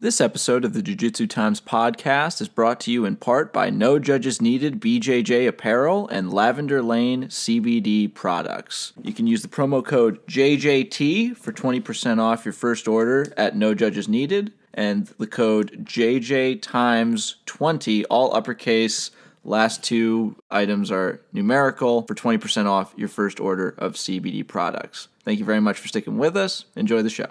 This episode of the Jiu Jitsu Times podcast is brought to you in part by No Judges Needed BJJ Apparel and Lavender Lane CBD products. You can use the promo code JJT for 20% off your first order at No Judges Needed and the code JJ Times 20, all uppercase. Last two items are numerical for 20% off your first order of CBD products. Thank you very much for sticking with us. Enjoy the show.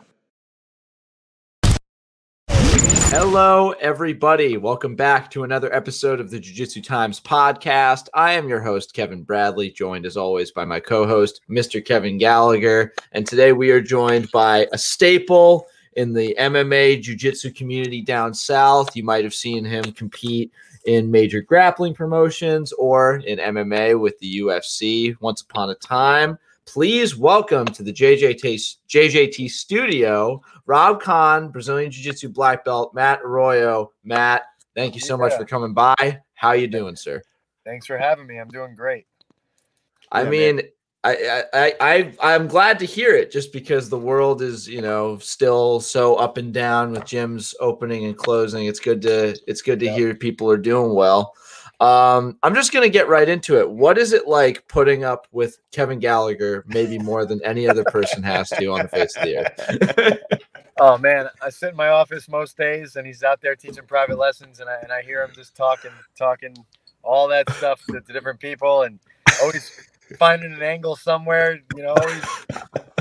Hello, everybody. Welcome back to another episode of the Jiu Jitsu Times podcast. I am your host, Kevin Bradley, joined as always by my co host, Mr. Kevin Gallagher. And today we are joined by a staple in the MMA Jiu Jitsu community down south. You might have seen him compete in major grappling promotions or in MMA with the UFC once upon a time. Please welcome to the JJT, JJT studio, Rob Kahn, Brazilian Jiu Jitsu black belt, Matt Arroyo. Matt, thank you so much for coming by. How you doing, sir? Thanks for having me. I'm doing great. I yeah, mean, I, I I I'm glad to hear it just because the world is, you know, still so up and down with gyms opening and closing. It's good to it's good to yeah. hear people are doing well. Um, I'm just gonna get right into it. What is it like putting up with Kevin Gallagher, maybe more than any other person has to on the face of the earth? oh man, I sit in my office most days, and he's out there teaching private lessons, and I and I hear him just talking, talking all that stuff to, to different people, and always finding an angle somewhere, you know, always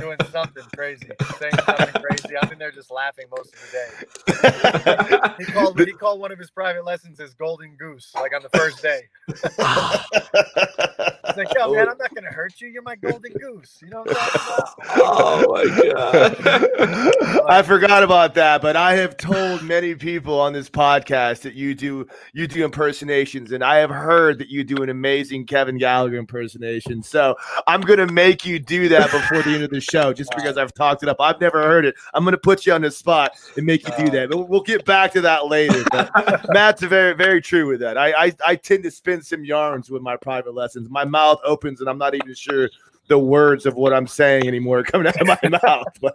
doing something crazy, saying something crazy. I'm in there just laughing most of the day. he called he called one of his private lessons his golden goose, like on the first day. He's like, yo, man, I'm not gonna hurt you. You're my golden goose. You know what I'm talking about? Oh my god. I forgot about that, but I have told many people on this podcast that you do you do impersonations, and I have heard that you do an amazing Kevin Gallagher impersonation. So I'm gonna make you do that before the end of the show, just because I've talked it up. I've never heard it. I'm gonna put you on the spot and make you do that. But we'll get back to that later. But Matt's very very true with that. I, I I tend to spin some yarns with my private lessons. My mouth opens and I'm not even sure the words of what I'm saying anymore coming out of my mouth, but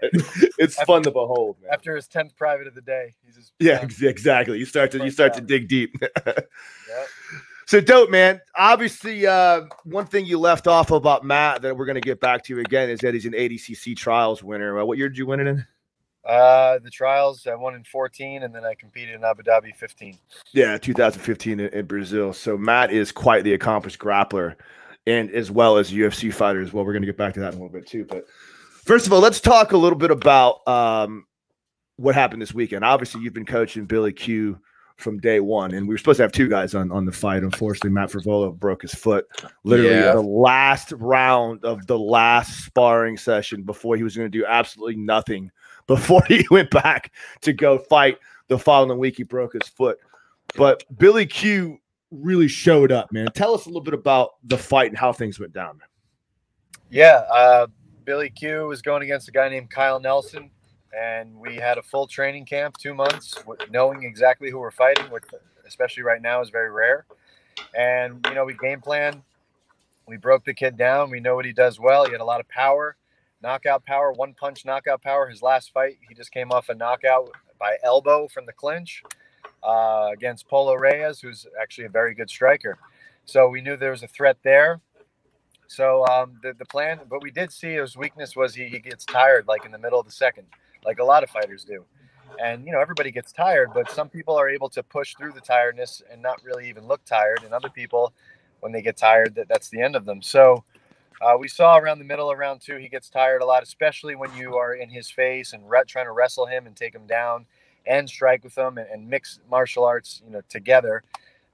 it's after, fun to behold. Man. After his tenth private of the day, he's just yeah, exactly. You start to you start to dig deep. yep. So dope, man. Obviously, uh, one thing you left off about Matt that we're going to get back to again is that he's an ADCC trials winner. Uh, what year did you win it in? Uh, the trials I won in 14, and then I competed in Abu Dhabi 15. Yeah, 2015 in, in Brazil. So Matt is quite the accomplished grappler and as well as UFC fighter as well. We're going to get back to that in a little bit too. But first of all, let's talk a little bit about um, what happened this weekend. Obviously, you've been coaching Billy Q from day one, and we were supposed to have two guys on on the fight. Unfortunately, Matt Frevola broke his foot literally yeah. the last round of the last sparring session before he was going to do absolutely nothing before he went back to go fight the following week. He broke his foot. But Billy Q really showed up, man. Tell us a little bit about the fight and how things went down. Yeah, uh, Billy Q was going against a guy named Kyle Nelson, and we had a full training camp, two months, knowing exactly who we're fighting, which especially right now is very rare. And you know, we game plan. We broke the kid down. We know what he does well. He had a lot of power, knockout power, one punch knockout power. His last fight, he just came off a knockout by elbow from the clinch uh, against Polo Reyes, who's actually a very good striker. So we knew there was a threat there. So um, the, the plan, but we did see his weakness was he, he gets tired like in the middle of the second, like a lot of fighters do. And, you know, everybody gets tired, but some people are able to push through the tiredness and not really even look tired. And other people, when they get tired, that, that's the end of them. So uh, we saw around the middle of round two, he gets tired a lot, especially when you are in his face and re- trying to wrestle him and take him down and strike with him and, and mix martial arts, you know, together.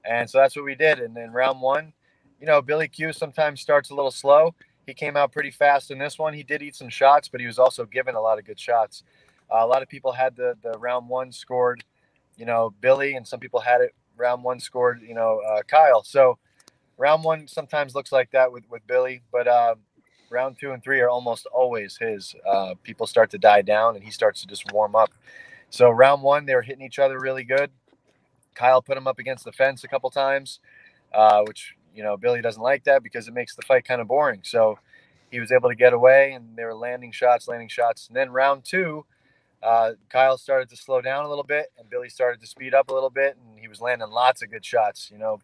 And so that's what we did. And then round one, you know, Billy Q sometimes starts a little slow. He came out pretty fast in this one. He did eat some shots, but he was also given a lot of good shots. Uh, a lot of people had the the round one scored, you know, Billy, and some people had it round one scored, you know, uh, Kyle. So round one sometimes looks like that with with Billy, but uh, round two and three are almost always his. Uh, people start to die down, and he starts to just warm up. So round one, they were hitting each other really good. Kyle put him up against the fence a couple times, uh, which you know Billy doesn't like that because it makes the fight kind of boring. So he was able to get away, and they were landing shots, landing shots. And then round two, uh, Kyle started to slow down a little bit, and Billy started to speed up a little bit, and he was landing lots of good shots. You know,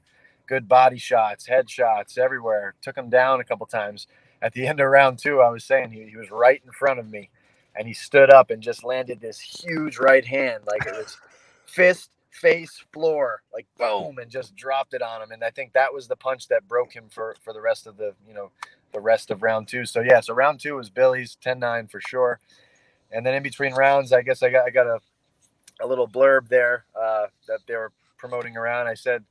good body shots, head shots everywhere. Took him down a couple times. At the end of round two, I was saying he, he was right in front of me, and he stood up and just landed this huge right hand, like it was fist, face, floor, like boom, and just dropped it on him. And I think that was the punch that broke him for for the rest of the you know the rest of round two. So yeah, so round two was Billy's 10-9 for sure. And then in between rounds, I guess I got I got a a little blurb there uh, that they were promoting around. I said,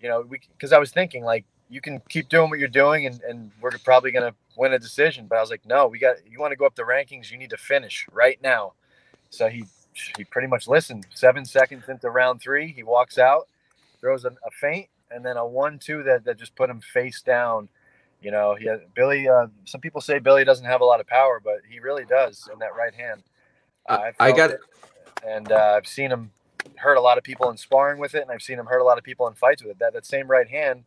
you know, we because I was thinking like you can keep doing what you're doing and, and we're probably gonna win a decision. But I was like, no, we got you want to go up the rankings, you need to finish right now. So he he pretty much listened. Seven seconds into round three, he walks out, throws a, a feint, and then a one-two that, that just put him face down. You know, he had, Billy. Uh, some people say Billy doesn't have a lot of power, but he really does in that right hand. Uh, I, I got it, and uh, I've seen him hurt a lot of people in sparring with it, and I've seen him hurt a lot of people in fights with it. That that same right hand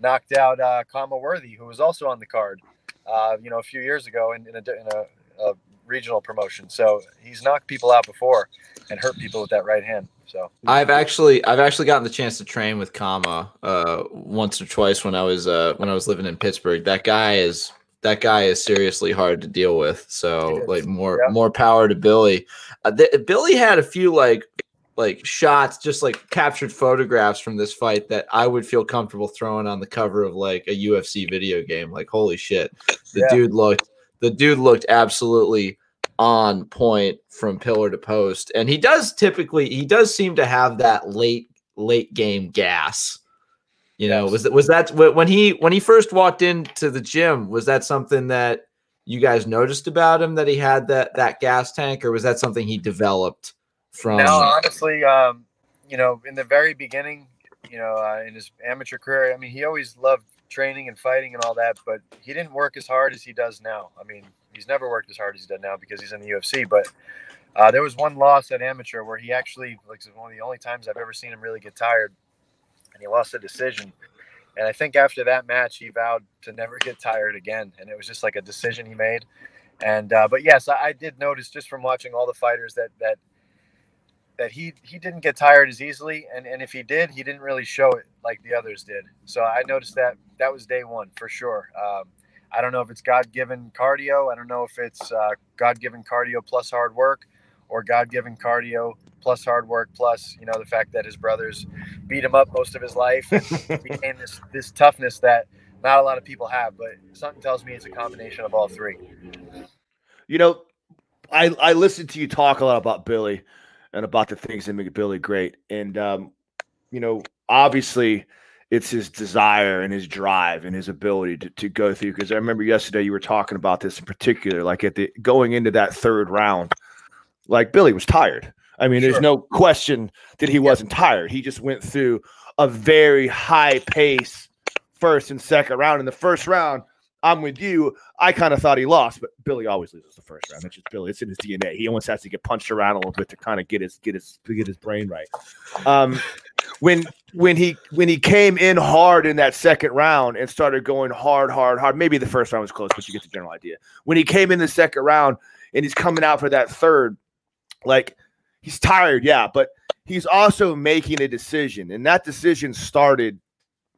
knocked out uh, Khama Worthy, who was also on the card, uh, you know, a few years ago in, in, a, in a, a regional promotion. So he's knocked people out before and hurt people with that right hand. So I've actually I've actually gotten the chance to train with Khama uh, once or twice when I was uh, when I was living in Pittsburgh. That guy is that guy is seriously hard to deal with. So like more yeah. more power to Billy. Uh, th- Billy had a few like like shots, just like captured photographs from this fight that I would feel comfortable throwing on the cover of like a UFC video game. Like holy shit, the yeah. dude looked the dude looked absolutely on point from pillar to post. And he does typically he does seem to have that late late game gas. You know, was that was that when he when he first walked into the gym, was that something that you guys noticed about him that he had that that gas tank or was that something he developed from No, honestly, um, you know, in the very beginning, you know, uh, in his amateur career, I mean, he always loved training and fighting and all that, but he didn't work as hard as he does now. I mean, he's never worked as hard as he does now because he's in the UFC. But uh, there was one loss at amateur where he actually, like, one of the only times I've ever seen him really get tired, and he lost a decision. And I think after that match, he vowed to never get tired again, and it was just like a decision he made. And uh, but yes, I, I did notice just from watching all the fighters that that that he he didn't get tired as easily and and if he did he didn't really show it like the others did so i noticed that that was day one for sure um, i don't know if it's god-given cardio i don't know if it's uh, god-given cardio plus hard work or god-given cardio plus hard work plus you know the fact that his brothers beat him up most of his life and became this this toughness that not a lot of people have but something tells me it's a combination of all three you know i i listened to you talk a lot about billy and about the things that make Billy great. And um, you know, obviously it's his desire and his drive and his ability to, to go through. Because I remember yesterday you were talking about this in particular, like at the going into that third round, like Billy was tired. I mean, sure. there's no question that he wasn't tired. He just went through a very high pace first and second round. In the first round, I'm with you. I kind of thought he lost, but Billy always loses the first round. That's just Billy. It's in his DNA. He almost has to get punched around a little bit to kind of get his get his get his brain right. Um, when when he when he came in hard in that second round and started going hard, hard, hard. Maybe the first round was close, but you get the general idea. When he came in the second round and he's coming out for that third, like he's tired, yeah, but he's also making a decision, and that decision started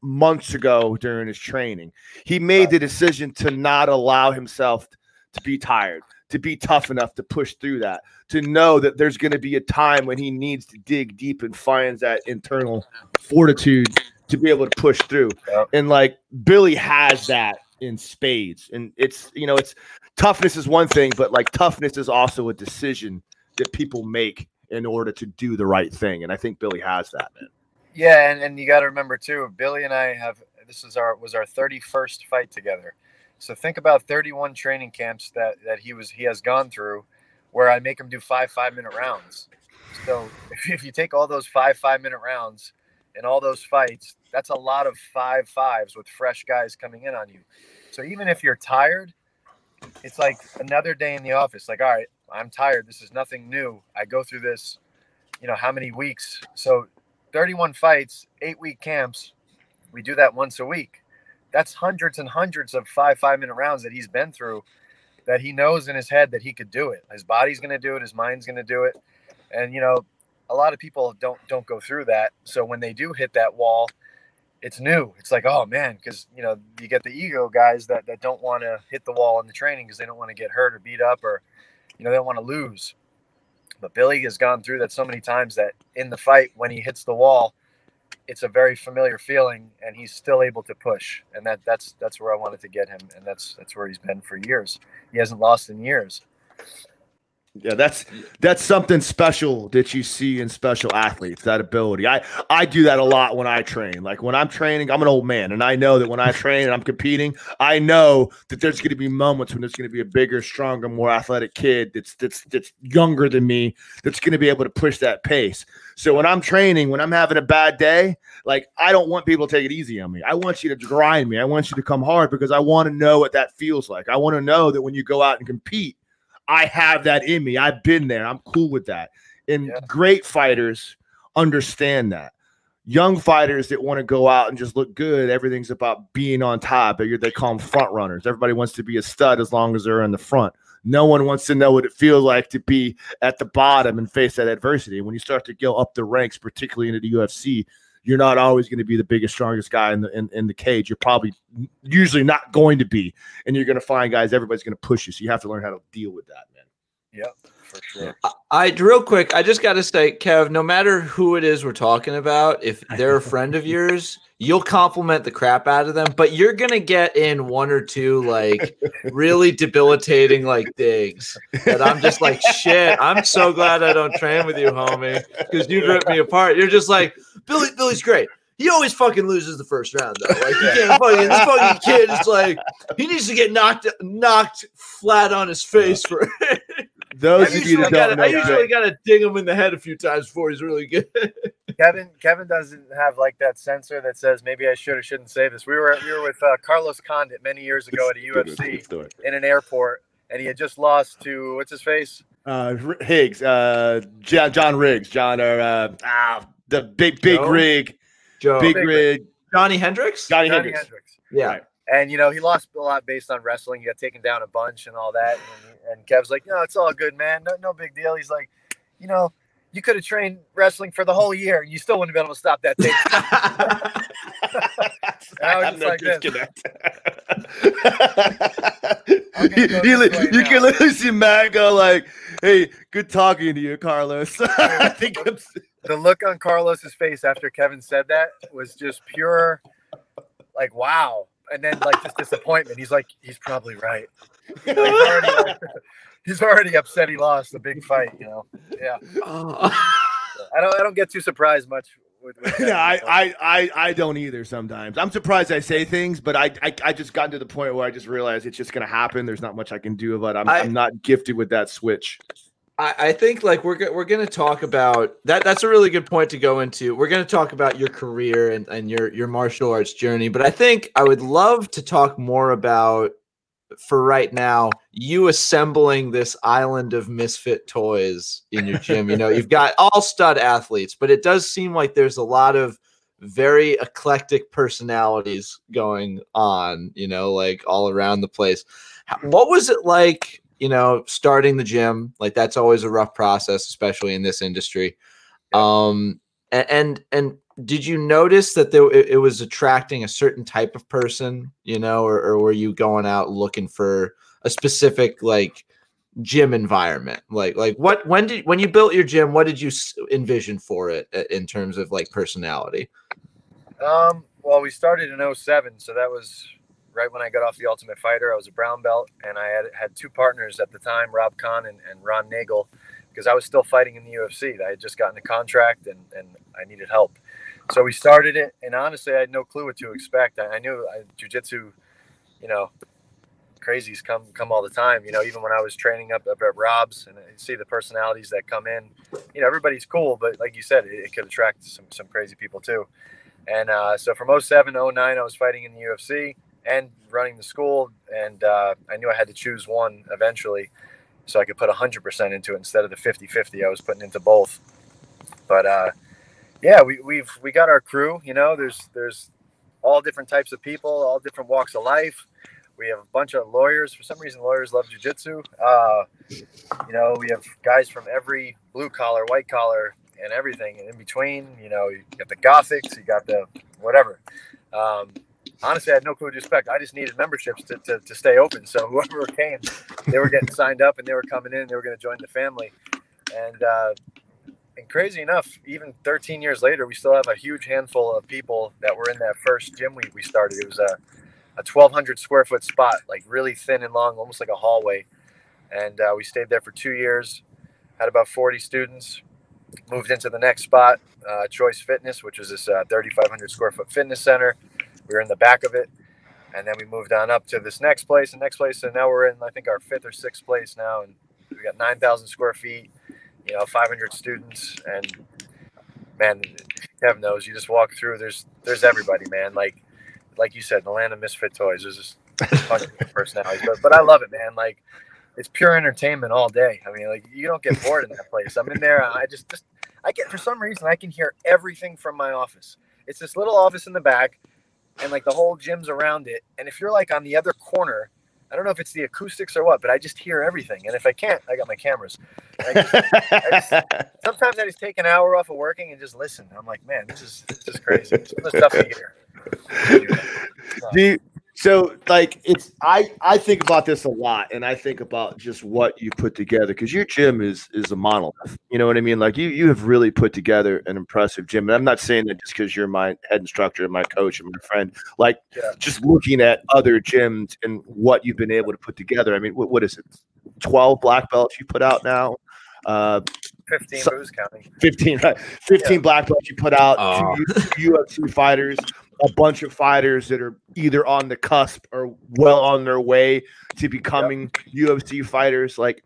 months ago during his training. He made the decision to not allow himself to be tired, to be tough enough to push through that, to know that there's going to be a time when he needs to dig deep and finds that internal fortitude to be able to push through. And like Billy has that in spades. And it's, you know, it's toughness is one thing, but like toughness is also a decision that people make in order to do the right thing. And I think Billy has that, man. Yeah, and, and you got to remember too, Billy and I have this is our was our 31st fight together. So think about 31 training camps that that he was he has gone through where I make him do five five minute rounds. So if, if you take all those five five minute rounds and all those fights, that's a lot of five fives with fresh guys coming in on you. So even if you're tired, it's like another day in the office. Like, all right, I'm tired. This is nothing new. I go through this, you know, how many weeks? So 31 fights, eight week camps. We do that once a week. That's hundreds and hundreds of five five minute rounds that he's been through. that he knows in his head that he could do it. His body's going to do it. His mind's going to do it. And you know, a lot of people don't don't go through that. So when they do hit that wall, it's new. It's like, oh man, because you know you get the ego guys that that don't want to hit the wall in the training because they don't want to get hurt or beat up or you know they don't want to lose. But Billy has gone through that so many times that in the fight when he hits the wall, it's a very familiar feeling, and he's still able to push. And that that's that's where I wanted to get him, and that's that's where he's been for years. He hasn't lost in years. Yeah, that's that's something special that you see in special athletes, that ability. I I do that a lot when I train. Like when I'm training, I'm an old man and I know that when I train and I'm competing, I know that there's going to be moments when there's going to be a bigger, stronger, more athletic kid that's that's that's younger than me that's going to be able to push that pace. So when I'm training, when I'm having a bad day, like I don't want people to take it easy on me. I want you to grind me. I want you to come hard because I want to know what that feels like. I want to know that when you go out and compete, I have that in me. I've been there. I'm cool with that. And yeah. great fighters understand that. Young fighters that want to go out and just look good, everything's about being on top. They call them front runners. Everybody wants to be a stud as long as they're in the front. No one wants to know what it feels like to be at the bottom and face that adversity. When you start to go up the ranks, particularly into the UFC, you're not always going to be the biggest, strongest guy in the in, in the cage. You're probably usually not going to be, and you're going to find guys. Everybody's going to push you, so you have to learn how to deal with that, man. Yep, for sure. I real quick, I just got to say, Kev, no matter who it is we're talking about, if they're a friend of yours, you'll compliment the crap out of them, but you're gonna get in one or two like really debilitating like digs that I'm just like, shit. I'm so glad I don't train with you, homie, because you rip me apart. You're just like, Billy. Billy's great. He always fucking loses the first round though. Like he can't fucking this fucking kid is like he needs to get knocked knocked flat on his face for those I usually, gotta, I usually gotta ding him in the head a few times before he's really good. Kevin Kevin doesn't have like that sensor that says maybe I should or shouldn't say this. We were we were with uh, Carlos Condit many years ago at a UFC in an airport, and he had just lost to what's his face? Uh, Higgs, uh, John, John Riggs, John or uh, ah, the big big Joe? rig, Joe. big, big rig, Johnny Hendricks, Johnny, Johnny Hendricks. Hendricks. Yeah. Right. And you know he lost a lot based on wrestling. He got taken down a bunch and all that. And, and Kev's like, "No, it's all good, man. No, no big deal." He's like, "You know, you could have trained wrestling for the whole year. You still wouldn't have been able to stop that thing." I was just like disconnect. you, you, you can literally see Matt go like, "Hey, good talking to you, Carlos." I think the look on Carlos's face after Kevin said that was just pure, like, "Wow." and then like just disappointment. He's like, he's probably right. Like, he's, already, he's already upset he lost the big fight. You know, yeah. Uh, I don't I don't get too surprised much. With, with yeah, I, I, I, I don't either. Sometimes I'm surprised I say things, but I, I, I just gotten to the point where I just realized it's just going to happen. There's not much I can do about. it. I'm, I, I'm not gifted with that switch. I, I think like we're we're going to talk about that. That's a really good point to go into. We're going to talk about your career and, and your your martial arts journey, but I think I would love to talk more about for right now you assembling this island of misfit toys in your gym. you know, you've got all stud athletes, but it does seem like there's a lot of very eclectic personalities going on. You know, like all around the place. What was it like? you know, starting the gym, like that's always a rough process, especially in this industry. Um, and, and, and did you notice that there, it, it, was attracting a certain type of person, you know, or, or were you going out looking for a specific like gym environment? Like, like what, when did, when you built your gym, what did you envision for it in terms of like personality? Um, well, we started in 07, so that was right when I got off the Ultimate Fighter. I was a brown belt, and I had had two partners at the time, Rob Kahn and, and Ron Nagel, because I was still fighting in the UFC. I had just gotten a contract, and, and I needed help. So we started it, and honestly, I had no clue what to expect. I, I knew I, jujitsu, you know, crazies come come all the time. You know, even when I was training up, up at Rob's, and I see the personalities that come in. You know, everybody's cool, but like you said, it, it could attract some some crazy people too. And uh, so from 07 09, I was fighting in the UFC and running the school. And uh, I knew I had to choose one eventually so I could put 100% into it instead of the 50 50 I was putting into both. But uh, yeah, we, we've we got our crew. You know, there's there's all different types of people, all different walks of life. We have a bunch of lawyers. For some reason, lawyers love jujitsu. Uh, you know, we have guys from every blue collar, white collar, and everything in between. You know, you got the Gothics, you got the whatever. Um, honestly, I had no clue to expect. I just needed memberships to, to, to stay open. So whoever came, they were getting signed up and they were coming in. They were going to join the family. And uh, and crazy enough, even 13 years later, we still have a huge handful of people that were in that first gym we, we started. It was a, a 1,200 square foot spot, like really thin and long, almost like a hallway. And uh, we stayed there for two years, had about 40 students, moved into the next spot, uh, Choice Fitness, which was this uh, 3,500 square foot fitness center. We were in the back of it. And then we moved on up to this next place, the next place. And now we're in, I think, our fifth or sixth place now. And we got 9,000 square feet, you know, 500 students. And man, heaven knows, you just walk through, there's, there's everybody, man. Like, like you said, the land of misfit toys. There's just of personalities, but, but I love it, man. Like, it's pure entertainment all day. I mean, like you don't get bored in that place. I'm in there. I just, just, I get for some reason I can hear everything from my office. It's this little office in the back, and like the whole gym's around it. And if you're like on the other corner, I don't know if it's the acoustics or what, but I just hear everything. And if I can't, I got my cameras. I just, I just, sometimes I just take an hour off of working and just listen. I'm like, man, this is this is crazy. Some of the stuff I hear. Do you, so like it's I I think about this a lot, and I think about just what you put together because your gym is is a monolith. You know what I mean? Like you you have really put together an impressive gym, and I'm not saying that just because you're my head instructor, and my coach, and my friend. Like Yeah. just looking at other gyms and what you've been able to put together. I mean, what, what is it? Twelve black belts you put out now. Uh, 15 So- booze counting. 15 right 15 Yeah. black belts you put out Oh. two, two ufc fighters a bunch of fighters that are either on the cusp or well on their way to becoming ufc fighters. Like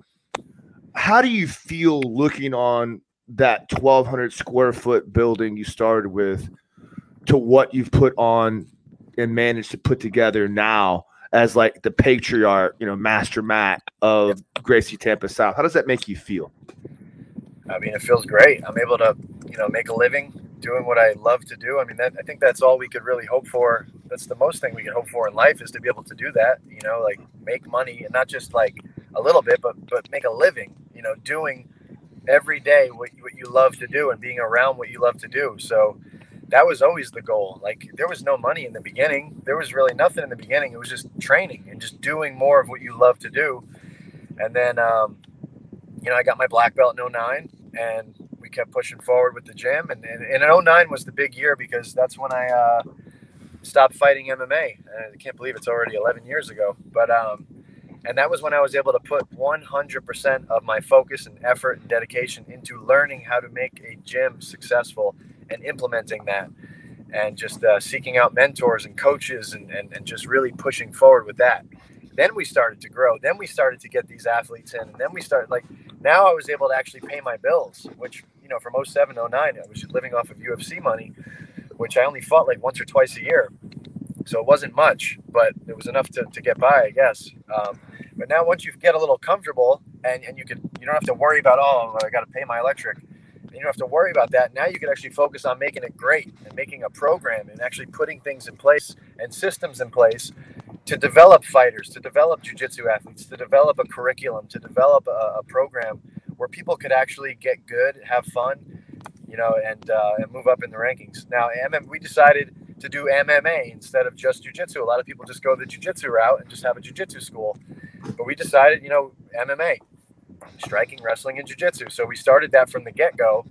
how do you feel looking on that 1200 square foot building you started with to what you've put on and managed to put together now as like the patriarch you know master matt of gracie tampa south? How does that make you feel? I mean, it feels great. I'm able to, you know, make a living doing what I love to do. I mean, that, I think that's all we could really hope for. That's the most thing we can hope for in life is to be able to do that. You know, like make money and not just like a little bit, but but make a living. You know, doing every day what you, what you love to do and being around what you love to do. So that was always the goal. Like there was no money in the beginning. There was really nothing in the beginning. It was just training and just doing more of what you love to do. And then, um, you know, I got my black belt in 09 and kept pushing forward with the gym. And, and, and in 09 was the big year because that's when I uh, stopped fighting MMA. I can't believe it's already 11 years ago. But, um, and that was when I was able to put 100% of my focus and effort and dedication into learning how to make a gym successful and implementing that and just uh, seeking out mentors and coaches and, and, and just really pushing forward with that. Then we started to grow. Then we started to get these athletes in. And then we started, like, now I was able to actually pay my bills, which, you know, from 07, 09, I was living off of UFC money, which I only fought like once or twice a year. So it wasn't much, but it was enough to, to get by, I guess. Um, but now once you get a little comfortable and, and you can, you don't have to worry about, oh, I got to pay my electric. And You don't have to worry about that. Now you can actually focus on making it great and making a program and actually putting things in place and systems in place to develop fighters, to develop jujitsu athletes, to develop a curriculum, to develop a, a program where people could actually get good, have fun, you know, and uh, and move up in the rankings. Now, MM, we decided to do MMA instead of just jujitsu. A lot of people just go the jujitsu route and just have a jujitsu school, but we decided, you know, MMA, striking, wrestling, and jujitsu. So we started that from the get go,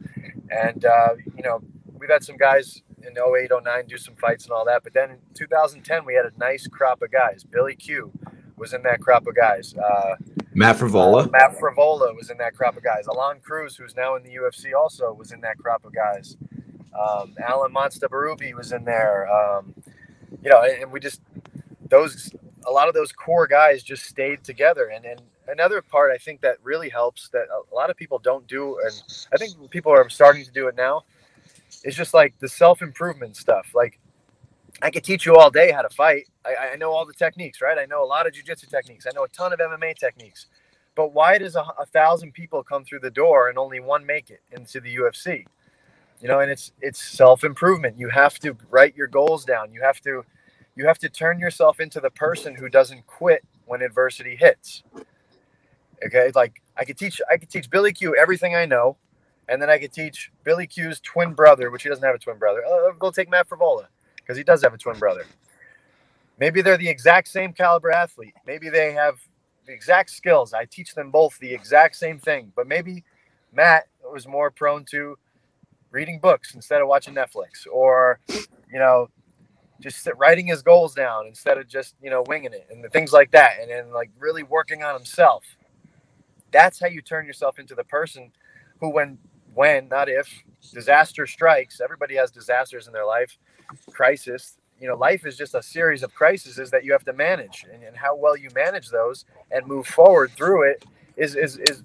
and uh, you know, we've had some guys in 08, 09 do some fights and all that. But then in 2010, we had a nice crop of guys. Billy Q was in that crop of guys. Uh, Matt Frevola. Matt Frevola was in that crop of guys. Alon Cruz, who's now in the UFC, also was in that crop of guys. Um, Alan Monsta Barubi was in there. Um, you know, and, and we just those a lot of those core guys just stayed together. And and another part I think that really helps that a lot of people don't do, and I think people are starting to do it now, is just like the self improvement stuff. Like I could teach you all day how to fight. I, I know all the techniques, right? I know a lot of jujitsu techniques. I know a ton of MMA techniques. But why does a, a thousand people come through the door and only one make it into the UFC? You know, and it's it's self improvement. You have to write your goals down. You have to you have to turn yourself into the person who doesn't quit when adversity hits. Okay, like I could teach I could teach Billy Q everything I know, and then I could teach Billy Q's twin brother, which he doesn't have a twin brother. Uh, go take Matt Frevola because he does have a twin brother. Maybe they're the exact same caliber athlete. Maybe they have the exact skills. I teach them both the exact same thing, but maybe Matt was more prone to reading books instead of watching Netflix, or you know, just writing his goals down instead of just you know winging it and things like that, and then like really working on himself. That's how you turn yourself into the person who, when when not if disaster strikes, everybody has disasters in their life, crisis. You know, life is just a series of crises that you have to manage, and, and how well you manage those and move forward through it is is is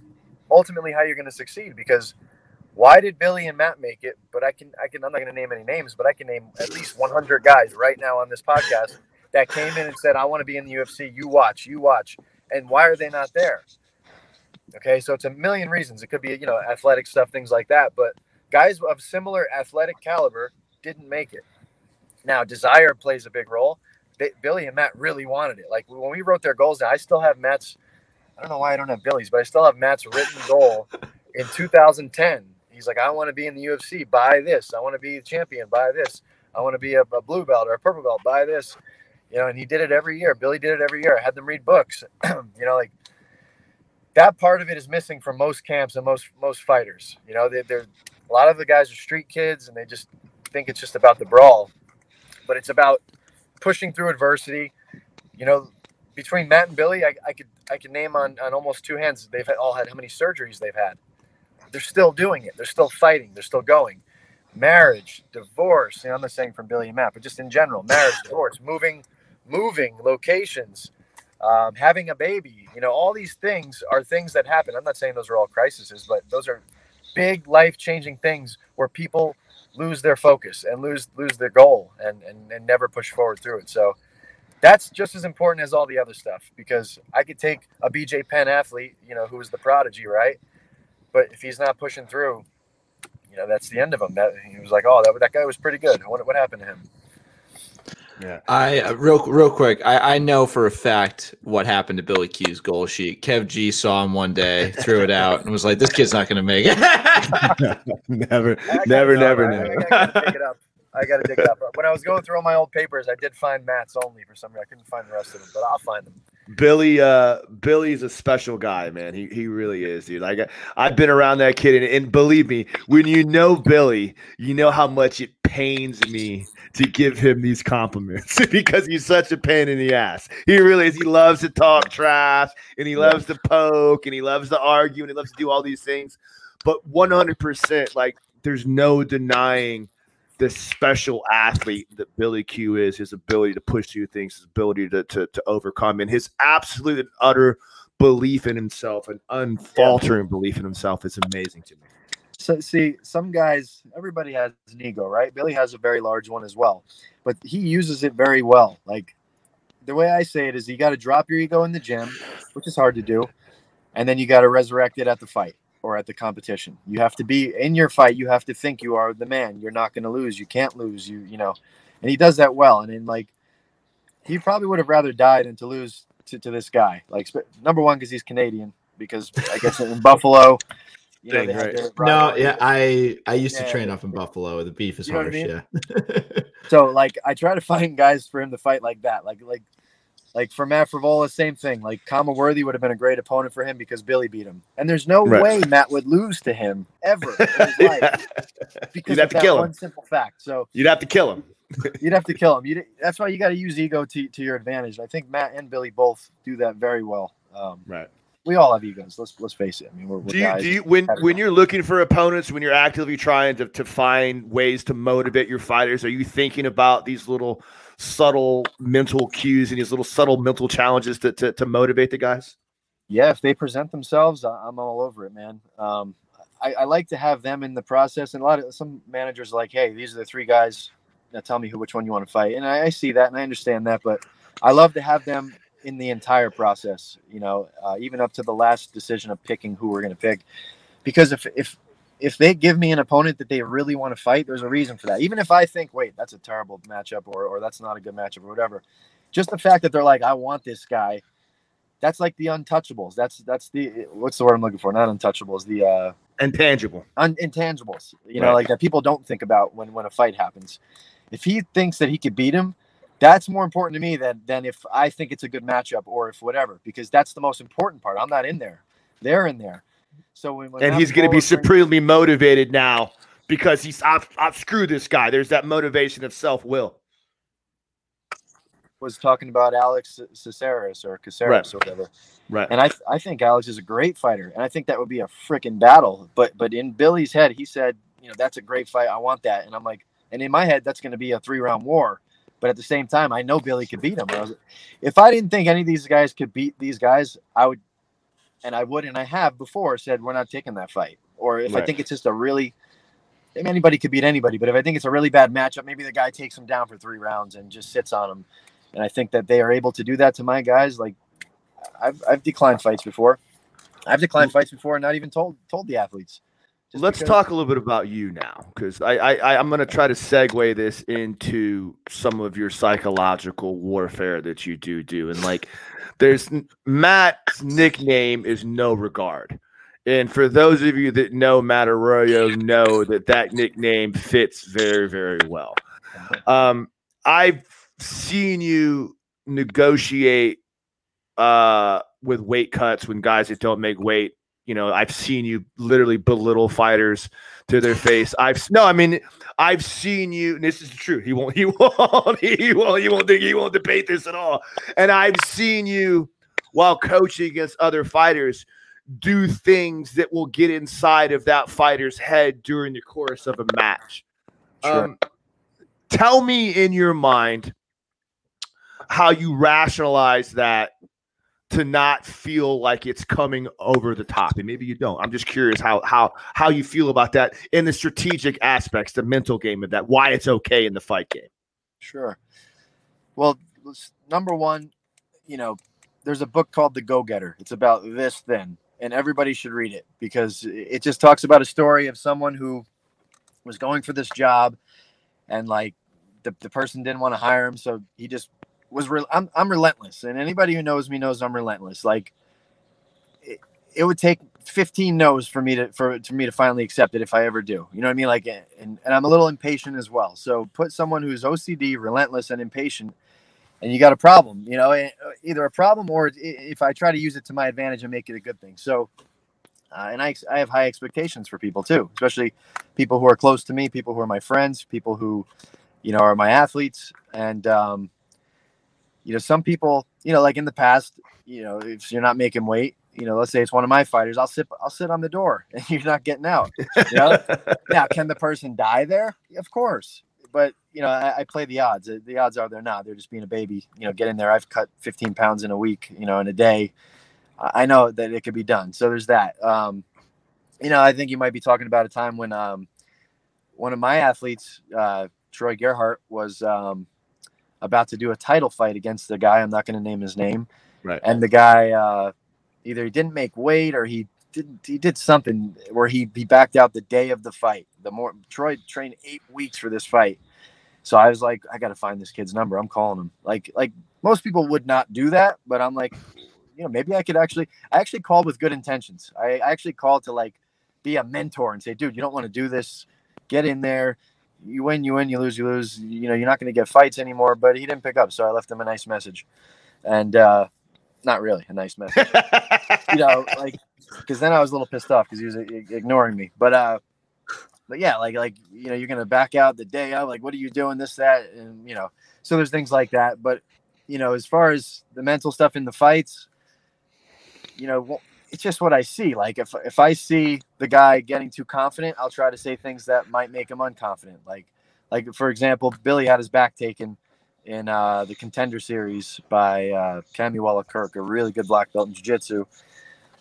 ultimately how you're going to succeed because why did Billy and Matt make it? But I can, I can, I'm not going to name any names, but I can name at least 100 guys right now on this podcast that came in and said, "I want to be in the UFC." You watch, you watch, and why are they not there? Okay, so it's a million reasons. It could be, you know, athletic stuff, things like that. But guys of similar athletic caliber didn't make it. Now, desire plays a big role. They, Billy and Matt really wanted it. Like when we wrote their goals, I still have Matt's. I don't know why I don't have Billy's, but I still have Matt's written goal in 2010 He's like, I want to be in the UFC. Buy this. I want to be the champion. Buy this. I want to be a, a, blue belt or a purple belt. Buy this. You know, and he did it every year. Billy did it every year. I had them read books. you know, like that part of it is missing from most camps and most most fighters. You know, they, they're a lot of the guys are street kids and they just think it's just about the brawl, but it's about pushing through adversity. You know, between Matt and Billy, I, I could I could name on on almost two hands. They've all had how many surgeries they've had they're still doing it. They're still fighting. They're still going. Marriage, divorce. You know, I'm not saying from Billy and Matt, but just in general, marriage, divorce, moving, moving locations, um, having a baby. You know, all these things are things that happen. I'm not saying those are all crises, but those are big life changing things where people lose their focus and lose lose their goal and, and and never push forward through it. So that's just as important as all the other stuff because I could take a BJ Penn athlete, you know, who was the prodigy, right? But if he's not pushing through, you know, that's the end of him. That he was like, oh, that that guy was pretty good. What what happened to him? Yeah. I uh, real real quick. I, I know for a fact what happened to Billy Q's goal sheet. Kev G saw him one day, threw it out, and was like, "This kid's not going to make it." never, never, never, never. I, I, I, I I got to dig it up. When I was going through all my old papers, I did find Matt's only for some reason. I couldn't find the rest of them, but I'll find them. Billy, uh, Billy's a special guy, man. He he really is, dude. Like I've been around that kid, and, and believe me, when you know Billy, you know how much it pains me to give him these compliments because he's such a pain in the ass. He really is. He loves to talk trash, and he loves to poke, and he loves to argue, and he loves to do all these things. But one hundred percent, like there's no denying the special athlete that Billy Q is, his ability to push through things, his ability to, to, to overcome, and his absolute and utter belief in himself and unfaltering yeah. belief in himself is amazing to me. So, see, some guys, everybody has an ego, right? Billy has a very large one as well, but he uses it very well. Like the way I say it is, you got to drop your ego in the gym, which is hard to do, and then you got to resurrect it at the fight or at the competition. You have to be in your fight. You have to think you are the man. You're not going to lose. You can't lose. You you know, and he does that well. And in like, he probably would have rather died than to lose to, to this guy. Like number one because he's Canadian. Because I guess in Buffalo. You know, Dang, right. No, yeah, I I used yeah, to train up in Buffalo. The beef is harsh, I mean? yeah. so like, I try to find guys for him to fight like that, like like like for Matt Frevola, same thing. Like Khama Worthy would have been a great opponent for him because Billy beat him, and there's no right. way Matt would lose to him ever in his life because you'd have to kill him. One simple fact. So you'd have to kill him. you'd have to kill him. you that's why you got to use ego to, to your advantage. I think Matt and Billy both do that very well. Um, right. We all have egos. Let's let's face it. I mean, we're, we're do you, do you when when you're looking for opponents, when you're actively trying to, to find ways to motivate your fighters, are you thinking about these little subtle mental cues and these little subtle mental challenges to, to, to motivate the guys? Yeah, if they present themselves, I'm all over it, man. Um, I, I, like to have them in the process, and a lot of some managers like, "Hey, these are the three guys. Now tell me who which one you want to fight." And I, I see that and I understand that, but I love to have them in the entire process. You know, uh, even up to the last decision of picking who we're going to pick, because if if if they give me an opponent that they really want to fight, there's a reason for that. Even if I think, wait, that's a terrible matchup or or that's not a good matchup or whatever, just the fact that they're like, I want this guy. That's like the untouchables. That's that's the what's the word I'm looking for? Not untouchables. The uh intangible, un- intangibles. You know, like that people don't think about when when a fight happens. If he thinks that he could beat him, that's more important to me than than if I think it's a good matchup or if whatever, because that's the most important part. I'm not in there; they're in there. So when, when and he's going to be supremely motivated now because he's I've, I've screwed this guy. There's that motivation of self will. Was talking about Alex Caceres or Caceres right. or whatever. Right. And I I think Alex is a great fighter, and I think that would be a freaking battle. But but in Billy's head, he said, you know, that's a great fight. I want that. And I'm like, and in my head, that's going to be a three round war. But at the same time, I know Billy could beat him. I was, if I didn't think any of these guys could beat these guys, I would, and I would, and I have before said we're not taking that fight. Or if right. I think it's just a really, I mean, anybody could beat anybody, but if I think it's a really bad matchup, maybe the guy takes him down for three rounds and just sits on him. And I think that they are able to do that to my guys. Like I've, I've declined fights before. I've declined mm. fights before and not even told told the athletes. Let's because- talk a little bit about you now, because I, I I'm going to try to segue this into some of your psychological warfare that you do do, and like, there's Matt's nickname is No Regard, and for those of you that know Matt Arroyo, know that that nickname fits very very well. Um, I've seen you negotiate uh with weight cuts when guys that don't make weight you know, I've seen you literally belittle fighters to their face. I've no, I mean, I've seen you. And this is true. He won't. He won't. He won't. He won't think. He won't debate this at all. And I've seen you while coaching against other fighters do things that will get inside of that fighter's head during the course of a match. Sure. Um, tell me in your mind how you rationalize that to not feel like it's coming over the top and maybe you don't. I'm just curious how how how you feel about that in the strategic aspects the mental game of that why it's okay in the fight game. Sure. Well number one you know there's a book called the go-getter. It's about this then and everybody should read it because it just talks about a story of someone who was going for this job and like the, the person didn't want to hire him so he just was real. I'm I'm relentless, and anybody who knows me knows I'm relentless. Like it, it would take 15 no's for me to for, to me to finally accept it if I ever do. You know what I mean? Like, and and I'm a little impatient as well. So put someone who's OCD, relentless, and impatient, and you got a problem. You know, eh, either a problem or if I try to use it to my advantage and make it a good thing. So. Uh, and I, I have high expectations for people too, especially people who are close to me, people who are my friends, people who, you know, are my athletes. And um, you know, some people, you know, like in the past, you know, if you're not making weight, you know, let's say it's one of my fighters, I'll sit, I'll sit on the door, and you're not getting out. You know? now, can the person die there? Of course, but you know, I, I, play the odds. The odds are they're not. They're just being a baby. You know, get in there. I've cut 15 pounds in a week. You know, in a day. I know that it could be done. So there's that. Um, you know, I think you might be talking about a time when um, one of my athletes, uh, Troy Gerhart, was um, about to do a title fight against the guy. I'm not going to name his name. Right. And the guy uh, either he didn't make weight or he didn't. he did something where he he backed out the day of the fight. The more Troy trained eight weeks for this fight. So I was like, I got to find this kid's number. I'm calling him. Like like most people would not do that, but I'm like, you know, maybe I could actually. I actually called with good intentions. I, I actually called to like be a mentor and say, dude, you don't want to do this. Get in there you win, you win, you lose, you lose. You know, you're not going to get fights anymore. But he didn't pick up, so I left him a nice message, and uh, not really a nice message. you know, like because then I was a little pissed off because he was ignoring me. But uh, but yeah, like like you know, you're going to back out the day out. Like, what are you doing? This that, and you know, so there's things like that. But you know, as far as the mental stuff in the fights, you know, it's just what I see. Like if if I see the guy getting too confident, I'll try to say things that might make him unconfident. Like like for example, Billy had his back taken in uh, the contender series by uh, Kamuela Kirk, a really good black belt in jiu-jitsu.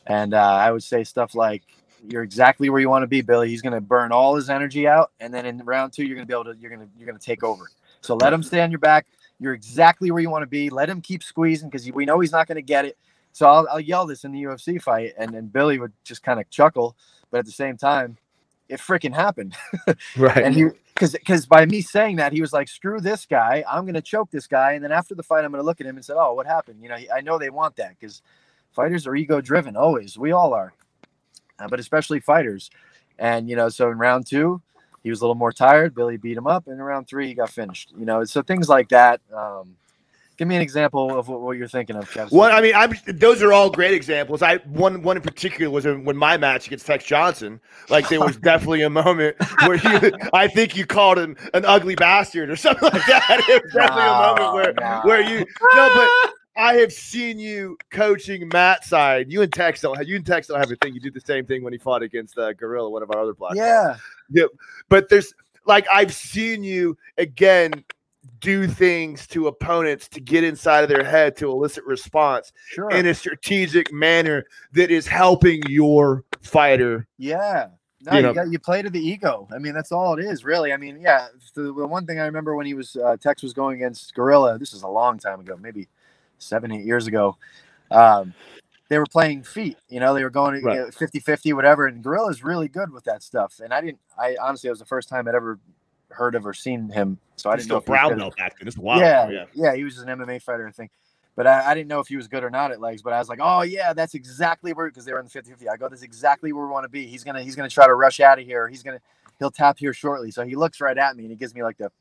And uh, I would say stuff like, "You're exactly where you want to be, Billy. He's going to burn all his energy out, and then in round two, you're going to be able to you're going to you're going to take over. So let him stay on your back. You're exactly where you want to be. Let him keep squeezing because we know he's not going to get it. So I'll, I'll yell this in the UFC fight, and then Billy would just kind of chuckle, but at the same time, it freaking happened. right. and he because because by me saying that he was like screw this guy i'm gonna choke this guy and then after the fight i'm gonna look at him and say oh what happened you know i know they want that because fighters are ego driven always we all are uh, but especially fighters and you know so in round two he was a little more tired billy beat him up and in round three he got finished you know so things like that um, Give me an example of what, what you're thinking of, Kevin. One, I mean, I'm, those are all great examples. I one one in particular was when my match against Tex Johnson. Like there was definitely a moment where you, I think you called him an ugly bastard or something like that. It was definitely a moment where no. where you no, but I have seen you coaching Matt side. You and Tex don't you and Tex don't have a thing. You did the same thing when he fought against uh, Gorilla, one of our other black. Yeah. Yep. But there's like I've seen you again do things to opponents to get inside of their head to elicit response sure. in a strategic manner that is helping your fighter. Yeah. No, you, you, got, you play to the ego. I mean, that's all it is, really. I mean, yeah. The, the one thing I remember when he was uh, Tex was going against Gorilla. This is a long time ago, maybe seven, eight years ago. Um, they were playing feet. You know, they were going right. you know, 50 50, whatever. And Gorilla's really good with that stuff. And I didn't, I honestly, it was the first time I'd ever heard of or seen him. So I didn't know. Brown belt back then. It's wild. Yeah, yeah, yeah. He was an MMA fighter, I think. But I, I, didn't know if he was good or not at legs. But I was like, oh yeah, that's exactly where because they were in the 50-50. I go, that's exactly where we want to be. He's gonna he's gonna try to rush out of here. He's gonna he'll tap here shortly. So he looks right at me and he gives me like the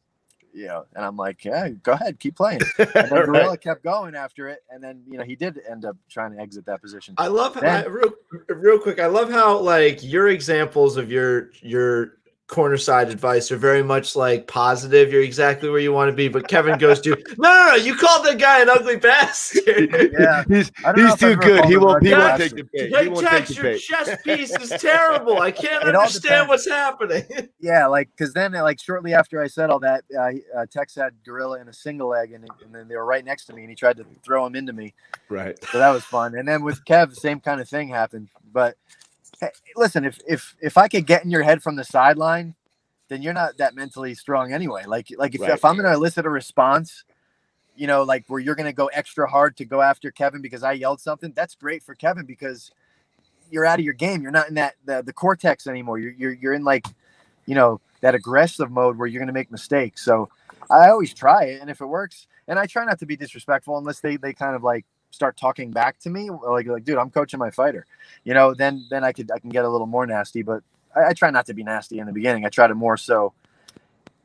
you know, and I'm like, yeah, go ahead, keep playing. And then Gorilla right. kept going after it, and then you know he did end up trying to exit that position. I love then, how, real, real quick. I love how like your examples of your your corner side advice are very much like positive. You're exactly where you want to be. But Kevin goes to no, no, no. You called that guy an ugly bastard. Yeah, he's he's too good. He won't. He won't take the bait. Hey, Tex, your chest piece is terrible. I can't it understand what's happening. yeah, like because then like shortly after I said all that, uh, uh, Tex had Gorilla in a single leg, and, and then they were right next to me, and he tried to throw him into me. Right. So that was fun. And then with Kev, the same kind of thing happened, but Eh, listen, if if if I could get in your head from the sideline, then you're not that mentally strong anyway. Like like if, right. if I'm going to elicit a response, you know, like where you're going to go extra hard to go after Kevin because I yelled something, that's great for Kevin because you're out of your game. You're not in that the, the cortex anymore. You're you're you're in like, you know, that aggressive mode where you're going to make mistakes. So I always try it, and if it works, and I try not to be disrespectful unless they they kind of like start talking back to me like like dude i'm coaching my fighter. You know then then i could i can get a little more nasty but I, I try not to be nasty in the beginning. I try to more so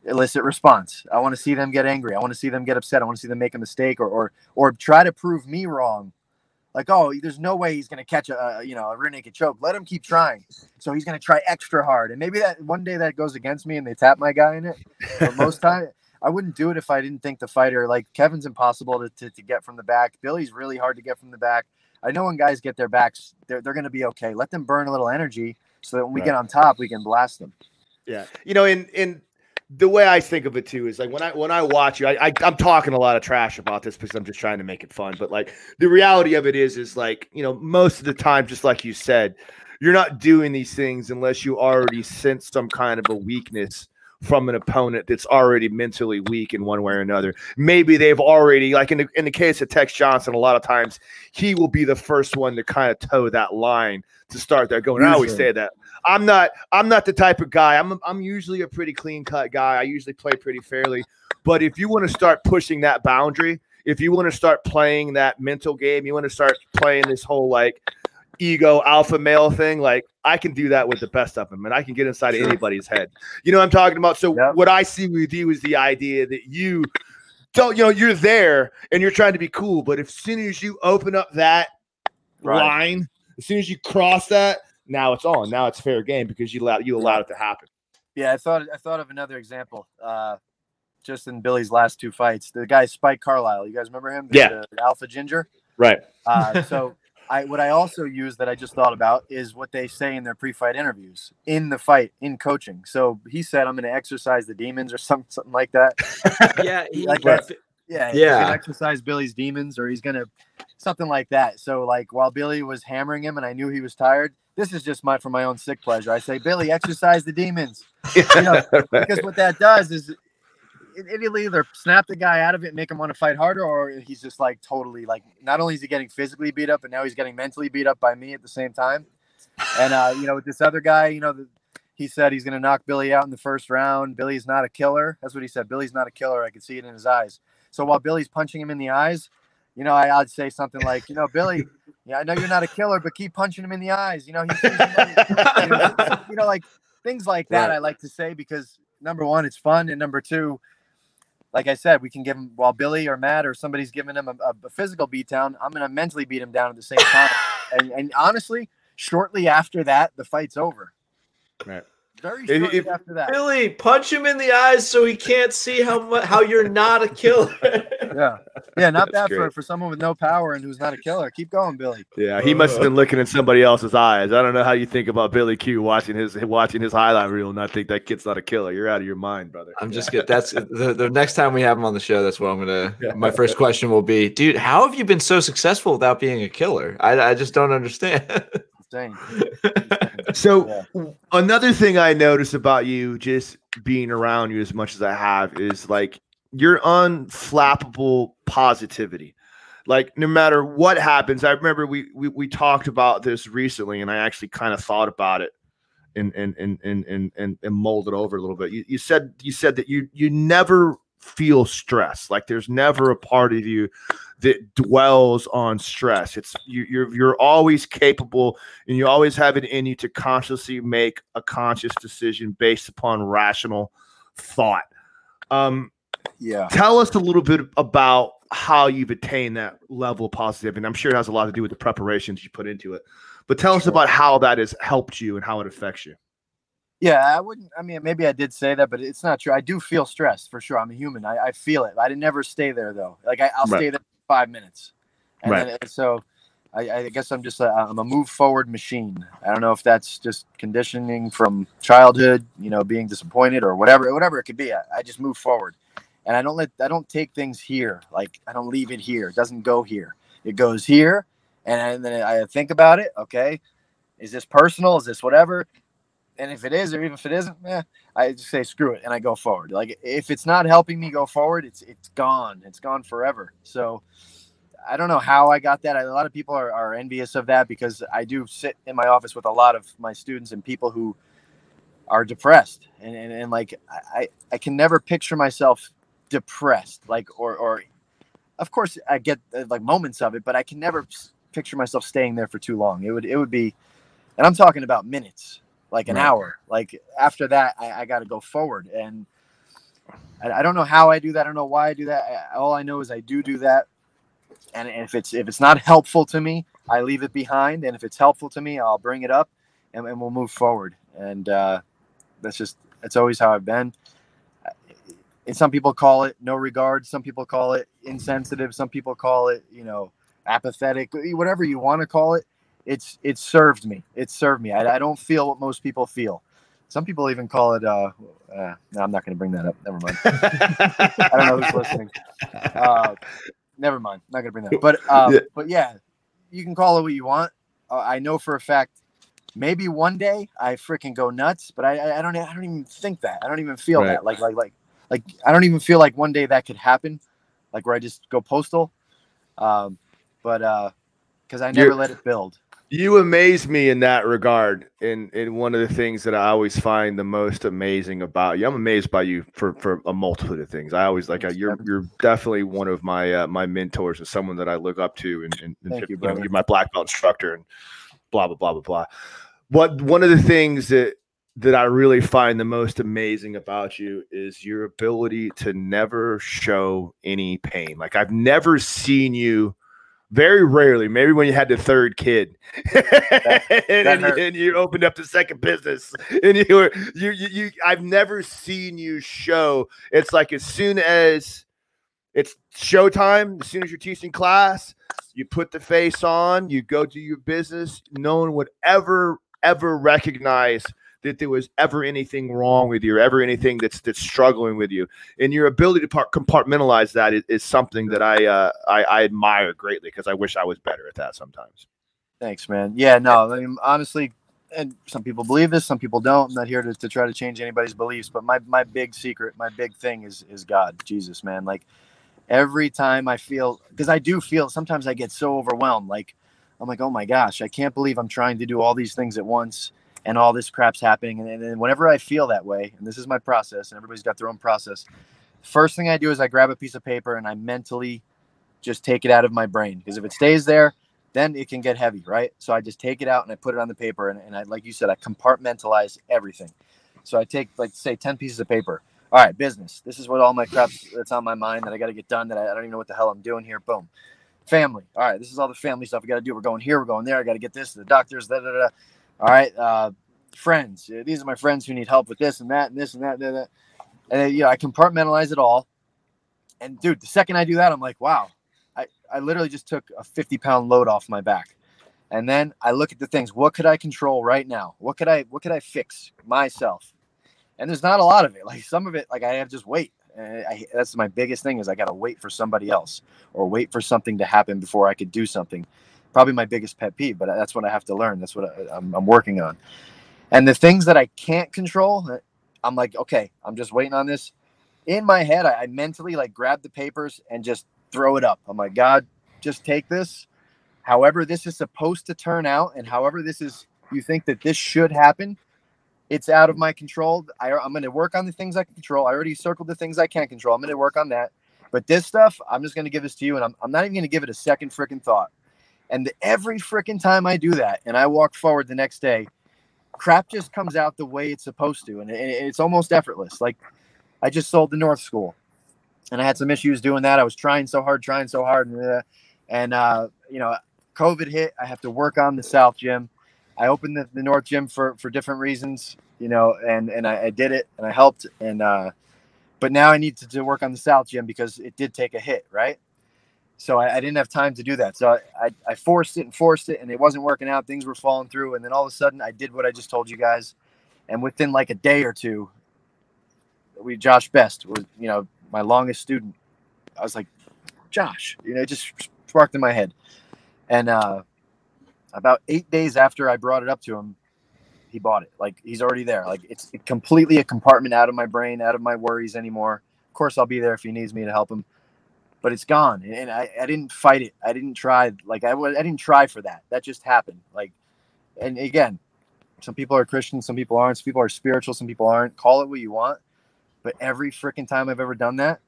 elicit response. I want to see them get angry. I want to see them get upset. I want to see them make a mistake or or or try to prove me wrong. Like oh there's no way he's going to catch a, you know a rear naked choke. Let him keep trying. So he's going to try extra hard. And maybe that one day that goes against me and they tap my guy in it. But most time I wouldn't do it if I didn't think the fighter like Kevin's impossible to, to, to get from the back. Billy's really hard to get from the back. I know when guys get their backs, they're, they're going to be okay. Let them burn a little energy so that when we right. get on top, we can blast them. Yeah. You know, in, in the way I think of it too is like when I, when I watch you, I, I I'm talking a lot of trash about this because I'm just trying to make it fun. But like the reality of it is, is like, you know, most of the time, just like you said, you're not doing these things unless you already sense some kind of a weakness from an opponent that's already mentally weak in one way or another. Maybe they've already, like in the, in the case of Tex Johnson, a lot of times he will be the first one to kind of toe that line to start there going. I always say that. I'm not I'm not the type of guy. I'm I'm usually a pretty clean cut guy. I usually play pretty fairly. But if you want to start pushing that boundary, if you want to start playing that mental game, you want to start playing this whole like ego alpha male thing, like I can do that with the best of them and I can get inside of anybody's head. You know what I'm talking about? So what I see with you is the idea that you don't, you know, you're there and you're trying to be cool, but as soon as you open up that right. line, as soon as you cross that, now it's on. Now it's fair game because you allowed you allowed it to happen. Yeah, I thought I thought of another example. Uh just in Billy's last two fights. The guy Spike Carlisle, You guys remember him? The, yeah. The Alpha Ginger. Right. Uh, so I what I also use that I just thought about is what they say in their pre-fight interviews in the fight in coaching. So he said, "I'm going to exercise the demons" or something, something like that. yeah, he, like that. Yeah, yeah. exercise Billy's demons, or he's gonna something like that. So like while Billy was hammering him, and I knew he was tired. This is just my for my own sick pleasure. I say, Billy, exercise the demons. You know, because what that does is it'll either snap the guy out of it and make him want to fight harder, or he's just like totally like not only is he getting physically beat up, but now he's getting mentally beat up by me at the same time. And uh, you know, with this other guy, you know, the, he said he's going to knock Billy out in the first round. Billy's not a killer. That's what he said. Billy's not a killer. I could see it in his eyes. So while Billy's punching him in the eyes, you know, I, would say something like, you know, Billy, yeah, I know you're not a killer, but keep punching him in the eyes. You know, he's, you, know, you know, like things like that. Right. I like to say because number one, it's fun, and number two, like I said, we can give him while Billy or Matt or somebody's giving him a, a physical beatdown. I'm going to mentally beat him down at the same time. and, and honestly, shortly after that, the fight's over. Right. Very shortly if, after that. Billy, punch him in the eyes so he can't see how much how you're not a killer. yeah, yeah, not bad for for someone with no power and who's not a killer. Keep going, Billy. Yeah, he must have been looking in somebody else's eyes. I don't know how you think about Billy Q watching his watching his highlight reel and I think that kid's not a killer. You're out of your mind, brother. I'm just good. That's the, the next time we have him on the show. That's what I'm gonna. Yeah. My first question will be, dude, how have you been so successful without being a killer? I I just don't understand. insane. so yeah. another thing I notice about you, just being around you as much as I have, is like your unflappable positivity. Like no matter what happens, I remember we we, we talked about this recently, and I actually kind of thought about it and and and and and and, and molded over a little bit. You, you said you said that you you never feel stress. Like there's never a part of you that dwells on stress. It's you, you're you're always capable, and you always have it in you to consciously make a conscious decision based upon rational thought. Um, yeah. Tell us a little bit about how you've attained that level of positivity, and I'm sure it has a lot to do with the preparations you put into it. But tell us about how that has helped you and how it affects you. Yeah, I wouldn't. I mean, maybe I did say that, but it's not true. I do feel stressed for sure. I'm a human. I, I feel it. I never stay there though. Like I, will right. stay there five minutes, and right. then, so I, I, guess I'm just a, I'm a move forward machine. I don't know if that's just conditioning from childhood, you know, being disappointed or whatever, whatever it could be. I, I just move forward, and I don't let I don't take things here. Like I don't leave it here. It doesn't go here. It goes here, and then I think about it. Okay, is this personal? Is this whatever? And if it is or even if it isn't, eh, I just say screw it and I go forward. Like if it's not helping me go forward, it's it's gone. It's gone forever. So I don't know how I got that. I, a lot of people are, are envious of that because I do sit in my office with a lot of my students and people who are depressed and, and, and like I, I can never picture myself depressed like or or of course I get uh, like moments of it but I can never picture myself staying there for too long it would it would be and I'm talking about minutes like an right. hour. Like after that, I, I got to go forward. And I, I, don't know how I do that. I don't know why I do that. I, all I know is I do do that. And if it's if it's not helpful to me, I leave it behind. And if it's helpful to me, I'll bring it up, and, and we'll move forward. And uh, that's just that's always how I've been. And some people call it no regard. Some people call it insensitive. Some people call it you know apathetic. Whatever you want to call it it's it's served me. It served me. I, I don't feel what most people feel. Some people even call it. Uh, uh, no, I'm not going to bring that up. Never mind. I don't know who's listening. Uh, never mind. Not going to bring that. Up. But uh, yeah. but yeah, you can call it what you want. Uh, I know for a fact. Maybe one day I freaking go nuts, but I, I don't I don't even think that. I don't even feel right. that. Like like like like I don't even feel like one day that could happen. Like where I just go postal. Um, but uh, because I never You're, let it build. You amaze me in that regard. And and one of the things that I always find the most amazing about you, I'm amazed by you for for a multitude of things. I always like uh, you're you're definitely one of my uh, my mentors and someone that I look up to. And, and, Thank and you, you know, you're my black belt instructor and blah blah blah blah blah. What one of the things that that I really find the most amazing about you is your ability to never show any pain. Like I've never seen you very rarely, maybe when you had the third kid, that, and, that and, you opened up the second business, and you were you, you you. I've never seen you show. It's like as soon as it's showtime, as soon as you're teaching class, you put the face on, you go do your business. No one would ever ever recognize that there was ever anything wrong with you or ever anything that's that's struggling with you and your ability to part- compartmentalize that is, is something that I, uh, I, I admire greatly because I wish I was better at that sometimes. Thanks, man. Yeah, no, I mean, honestly, and some people believe this, some people don't. I'm not here to, to try to change anybody's beliefs, but my my big secret, my big thing is is God, Jesus, man. Like every time I feel, because I do feel sometimes I get so overwhelmed. Like I'm like, oh my gosh, I can't believe I'm trying to do all these things at once and all this crap's happening. And, then whenever I feel that way, and this is my process, and everybody's got their own process, first thing I do is I grab a piece of paper and I mentally just take it out of my brain because if it stays there, then it can get heavy, right? So I just take it out and I put it on the paper, and, and I, like you said, I compartmentalize everything. So I take like say ten pieces of paper. All right, business. This is what all my crap that's on my mind that I got to get done. That I, I don't even know what the hell I'm doing here. Boom. Family. All right, this is all the family stuff we got to do. We're going here. We're going there. I got to get this. to The doctors. Da, da, da. All right. Uh, friends. These are my friends who need help with this and that and this and that. And, that. and then, you know, I compartmentalize it all. And dude, the second I do that, I'm like, wow, I, I literally just took a 50 pound load off my back. And then I look at the things. What could I control right now? What could I what could I fix myself? And there's not a lot of it. Like some of it, like I have just wait. I, that's my biggest thing is I got to wait for somebody else or wait for something to happen before I could do something. Probably my biggest pet peeve, but that's what I have to learn. That's what I, I'm, I'm working on. And the things that I can't control, I'm like, okay, I'm just waiting on this. In my head, I, I mentally like grab the papers and just throw it up. I'm like, God, just take this. However, this is supposed to turn out, and however this is, you think that this should happen, it's out of my control. I, am going to work on the things I can control. I already circled the things I can't control. I'm going to work on that. But this stuff, I'm just going to give this to you, and I'm, I'm not even going to give it a second freaking thought. And every freaking time I do that, and I walk forward the next day, crap just comes out the way it's supposed to, and it's almost effortless. Like I just sold the North School, and I had some issues doing that. I was trying so hard, trying so hard, and, uh, and uh, you know, COVID hit. I have to work on the South Gym I opened the, the North Gym for for different reasons, you know, and and I, I did it and I helped and uh, but now I need to, to, work on the South Gym because it did take a hit, right? So I, I didn't have time to do that. So I, I, forced it and forced it, and it wasn't working out. Things were falling through, and then all of a sudden I did what I just told you guys, and within like a day or two, we Josh Best was you know my longest student. I was like, Josh, you know, it just sparked in my head, and uh, about eight days after I brought it up to him, he bought it. Like he's already there. Like it's completely a compartment out of my brain, out of my worries anymore. Of course, I'll be there if he needs me to help him, but it's gone. And I, I didn't fight it. I didn't try. Like I, I didn't try for that. That just happened. Like, and again, some people are Christian, some people aren't. Some people are spiritual, some people aren't. Call it what you want. But every freaking time I've ever done that,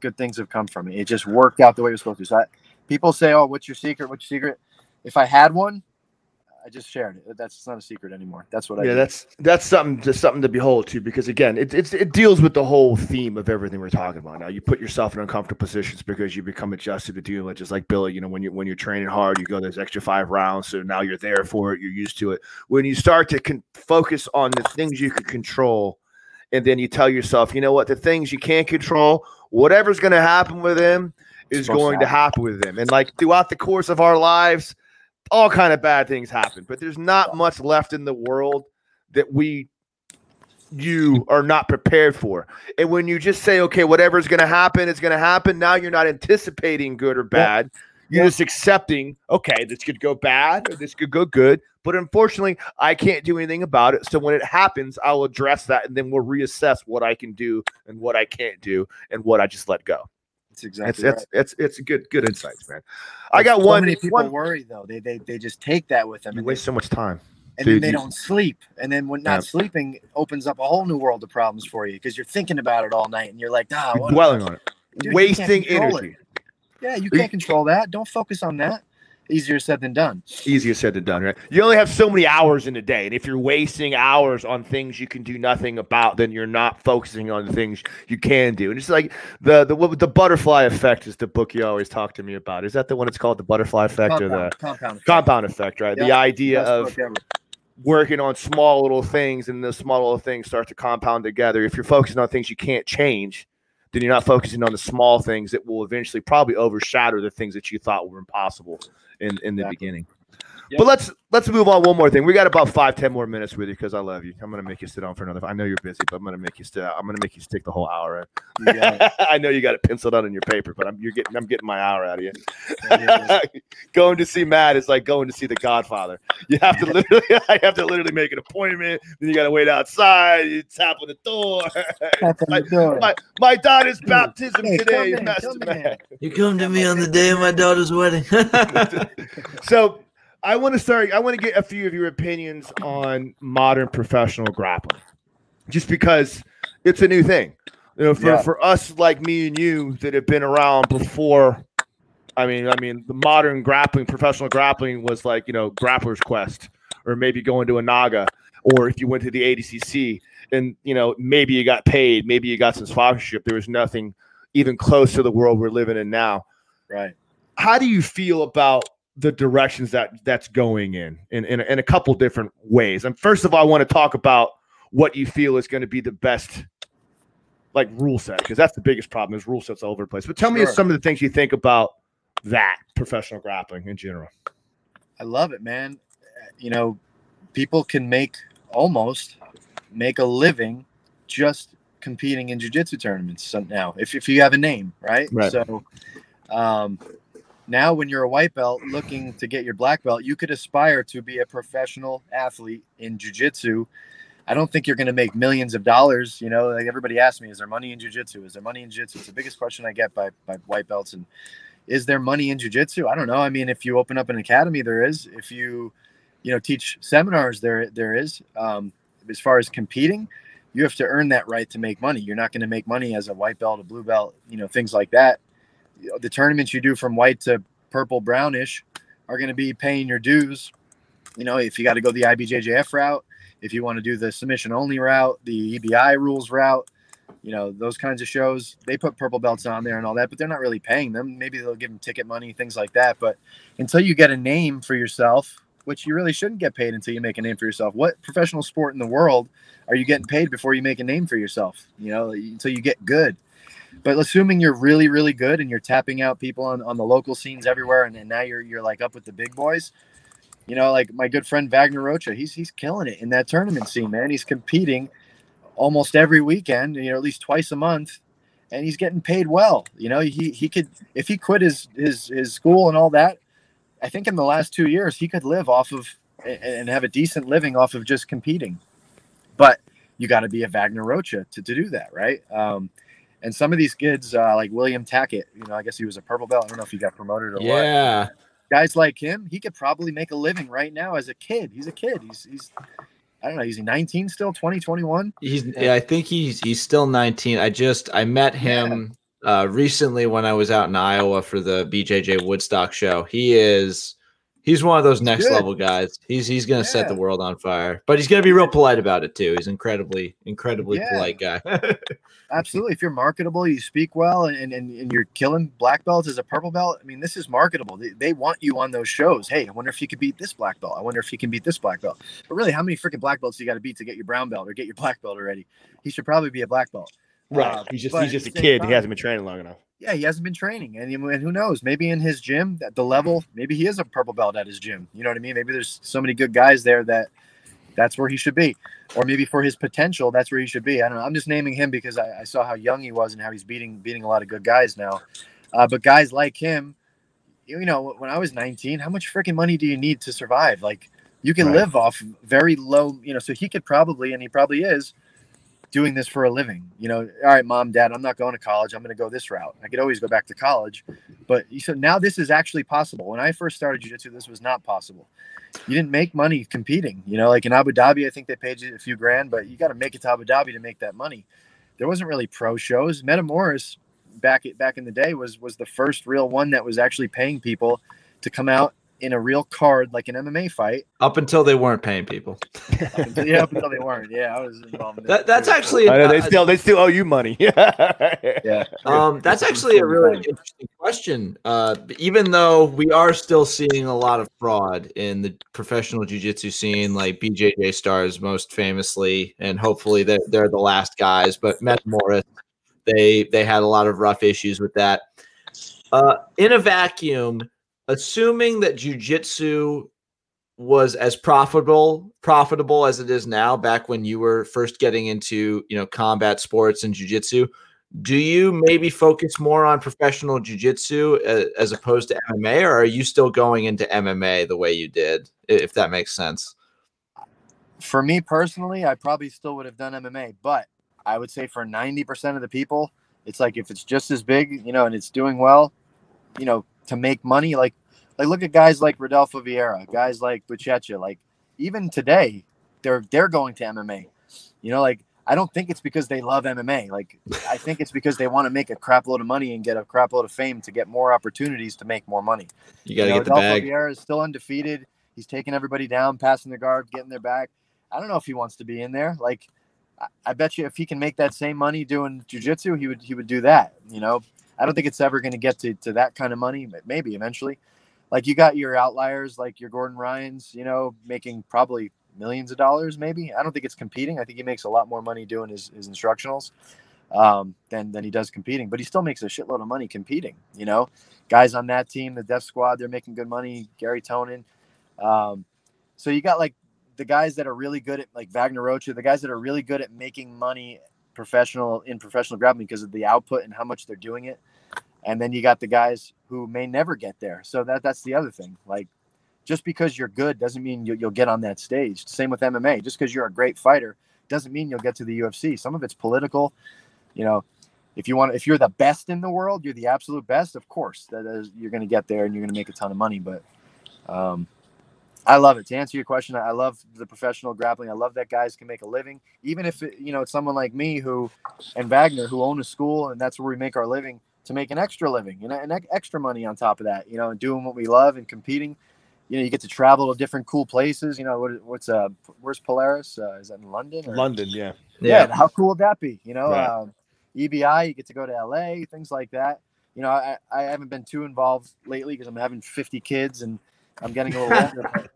good things have come from it. It just worked out the way it was supposed to. So I, people say, "Oh, what's your secret? What's your secret?" if I had one, I just shared it. That's not a secret anymore. That's what I. Yeah, do. that's that's something just something to behold too, because again, it, it's it deals with the whole theme of everything we're talking about. Now, you put yourself in uncomfortable positions because you become adjusted to dealing with. Just like Billy, you know, when you when you're training hard, you go those extra five rounds, so now you're there for it. You're used to it. When you start to con- focus on the things you can control, and then you tell yourself, you know what, the things you can't control, whatever's going to happen with them is going to happen with them. And like throughout the course of our lives all kind of bad things happen, but there's not much left in the world that we you are not prepared for. And when you just say, okay, whatever's going to happen it's going to happen, now you're not anticipating good or bad. You're just accepting, okay, this could go bad or this could go good. But unfortunately, I can't do anything about it. So when it happens, I'll address that and then we'll reassess what I can do and what I can't do and what I just let go. That's exactly it's, right. it's, it's, it's good, good insights, man. I got so one. Many people one, worry though. They, they they just take that with them. You and waste they, so much time. and Dude, then they you- don't sleep. And then when not Yeah. sleeping opens up a whole new world of problems for you because you're thinking about it all night and you're like, ah, dwelling on it, Dude, wasting control it. energy. Yeah, You- can't control that. Don't focus on that. Easier said than done. Easier said than done, right? You only have so many hours in a day, and if you're wasting hours on things you can do nothing about, then you're not focusing on the things you can do. And it's like the the the butterfly effect is the book you always talk to me about. Is that the one it's called, the butterfly effect, or the Compound, compound, effect. compound effect? Right? The idea Best of working on small little things and the small little things start to compound together. If you're focusing on things you can't change, then you're not focusing on the small things that will eventually probably overshadow the things that you thought were impossible in, in the Exactly. beginning. Yep. But let's let's move on one more thing. We got about five, ten more minutes with you because I love you. I'm gonna make you sit down for another. I know you're busy, but I'm gonna make you sit. I'm gonna make you stick the whole hour in. You got it. I know you got it penciled out in your paper, but I'm you're getting I'm getting my hour out of you. Going to see Matt is like going to see the Godfather. You have to literally, I have to literally make an appointment. Then you got to wait outside. You tap on the door. Tap on my, the door. my, my daughter's baptism Hey, come today, in, Master come in. Matt. You come to me on the day of my daughter's wedding. So, I want to start. I want to get a few of your opinions on modern professional grappling, just because it's a new thing. You know, for, Yeah. for us like me and you that have been around before. I mean, I mean, the modern grappling, professional grappling was like you know, grappler's quest, or maybe going to a Naga, or if you went to the ADCC, and you know, maybe you got paid, maybe you got some sponsorship. There was nothing even close to the world we're living in now Right. how do you feel about the directions that that's going in in, in, in a couple different ways. And first of all i want to talk about what you feel is going to be the best like rule set because that's the biggest problem is rule sets all over the place. But tell me some of the things you think about that professional grappling in general. I love it, man. You know, people can make almost make a living just competing in jiu-jitsu tournaments now if, if you have a name right, Right. so um, now when you're a white belt looking to get your black belt you could aspire to be a professional athlete in jiu-jitsu. I don't think you're going to make millions of dollars you know like everybody asks me is there money in jiu-jitsu? Is there money in jiu-jitsu? It's the biggest question i get by, by white belts and is there money in jiu-jitsu? I don't know. I mean if you open up an academy there is. If you you know teach seminars there there is. Um, as far as competing you have to earn that right to make money. You're not going to make money as a white belt a blue belt you know things like that the tournaments you do from white to purple brownish are going to be paying your dues. You know if you got to go the ibjjf route if you want to do the submission only route the ebi rules route you know those kinds of shows they put purple belts on there and all that but they're not really paying them. Maybe they'll give them ticket money things like that but until you get a name for yourself which you really shouldn't get paid until you make a name for yourself what professional sport in the world are you getting paid before you make a name for yourself? You know until you get good but assuming you're really really good and you're tapping out people on, on the local scenes everywhere and, and now you're you're like up with the big boys you know like my good friend Wagner Rocha he's he's killing it in that tournament scene man. He's competing almost every weekend you know at least twice a month and he's getting paid well you know. He he could if he quit his his his school and all that i think in the last 2 years he could live off of and and have a decent living off of just competing. But you got to be a Wagner Rocha to, to do that right? Um and some of these kids uh, like William Tackett, you know, I guess he was a purple belt. I don't know if he got promoted or what. Yeah. Guys like him, he could probably make a living right now as a kid. He's a kid. He's he's I don't know, is he 19 still, 20, 21? He's yeah, I think he's he's still 19. I just I met him uh recently when I was out in Iowa for the BJJ Woodstock show. He is he's one of those next good. level guys. He's he's going to set the world on fire. But he's going to be real polite about it too. He's incredibly incredibly Yeah. polite guy. Absolutely. If you're marketable, you speak well, and, and, and you're killing black belts as a purple belt. I mean, this is marketable. They, they want you on those shows. Hey, I wonder if you could beat this black belt. I wonder if you can beat this black belt. But really, how many freaking black belts do you got to beat to get your brown belt or get your black belt already? He should probably be a black belt. Uh, he's just he's just a kid he hasn't been training long enough yeah, he hasn't been training, and, and who knows? Maybe in his gym, at the level, maybe he is a purple belt at his gym. You know what I mean? Maybe there's so many good guys there that that's where he should be, or maybe for his potential, that's where he should be. I don't know. I'm just naming him because I, I saw how young he was and how he's beating beating a lot of good guys now. Uh, but guys like him, you you know, when I was 19, how much freaking money do you need to survive? Like you can Right. live off very low, you know. So he could probably, and he probably is, doing this for a living. You know, all right, mom, dad, I'm not going to college. I'm going to go this route. I could always go back to college, but so now this is actually possible. When I first started jiu-jitsu, this was not possible. You didn't make money competing. You know, like in Abu Dhabi, I think they paid you a few grand, but you got to make it to Abu Dhabi to make that money. There wasn't really pro shows. Metamoris back back in the day was was the first real one that was actually paying people to come out in a real card like an MMA fight. Up until they weren't paying people. Up until, yeah, up until they weren't. Yeah, I was involved in That, that's actually I know, they uh, still they still owe you money yeah. Um, that's actually a totally really interesting question. Uh, even though we are still seeing a lot of fraud in the professional jiu-jitsu scene, like BJJ stars most famously, and hopefully they're, they're the last guys. But Metamoris, they they had a lot of rough issues with that. Uh, in a vacuum, assuming that jiu-jitsu was as profitable profitable as it is now back when you were first getting into you know combat sports and jiu-jitsu do you maybe focus more on professional jiu-jitsu uh, as opposed to MMA or are you still going into MMA the way you did if that makes sense? For me personally, I probably still would have done MMA, but I would say for 90% of the people, it's like if it's just as big, you know, and it's doing well, you know, to make money, like Like look at guys like Rodolfo Vieira, guys like Buchecha, like even today, they're they're going to MMA. You know, like I don't think it's because they love MMA. Like I think it's because they want to make a crap load of money and get a crap load of fame to get more opportunities to make more money. You got to you know, get the bag. Vieira is still undefeated. He's taking everybody down, passing the guard, getting their back. I don't know if he wants to be in there. Like, I, I bet you if he can make that same money doing jujitsu, he would he would do that. You know, I don't think it's ever going to get to to that kind of money. But maybe eventually. Like you got your outliers, like your Gordon Ryan's, you know, making probably millions of dollars. Maybe I don't think it's competing. I think he makes a lot more money doing his, his instructionals um, than than he does competing. But he still makes a shitload of money competing. You know, guys on that team, the Death Squad, they're making good money. Garry Tonon. Um, so you got like the guys that are really good at like Wagner Rocha, the guys that are really good at making money professional in professional grappling because of the output and how much they're doing it. And then you got the guys who may never get there. So that that's the other thing. Like just because you're good doesn't mean you'll, you'll get on that stage. Same with MMA. Just because you're a great fighter doesn't mean you'll get to the UFC. Some of it's political. You know, if you want, if you're the best in the world, you're the absolute best. Of course, that is, you're going to get there and you're going to make a ton of money. But um, I love it. To answer your question, I love the professional grappling. I love that guys can make a living, even if it, you know it's someone like me who and Wagner who own a school and that's where we make our living to make an extra living, you know, and extra money on top of that, you know, and doing what we love and competing. You know, you get to travel to different cool places. You know, what, what's uh, where's Polaris? Uh, is that in London? Or? London, yeah. yeah. yeah. How cool would that be? You know, Right. um, EBI, you get to go to LA, things like that. You know, I, I haven't been too involved lately because I'm having 50 kids and I'm getting a little older. but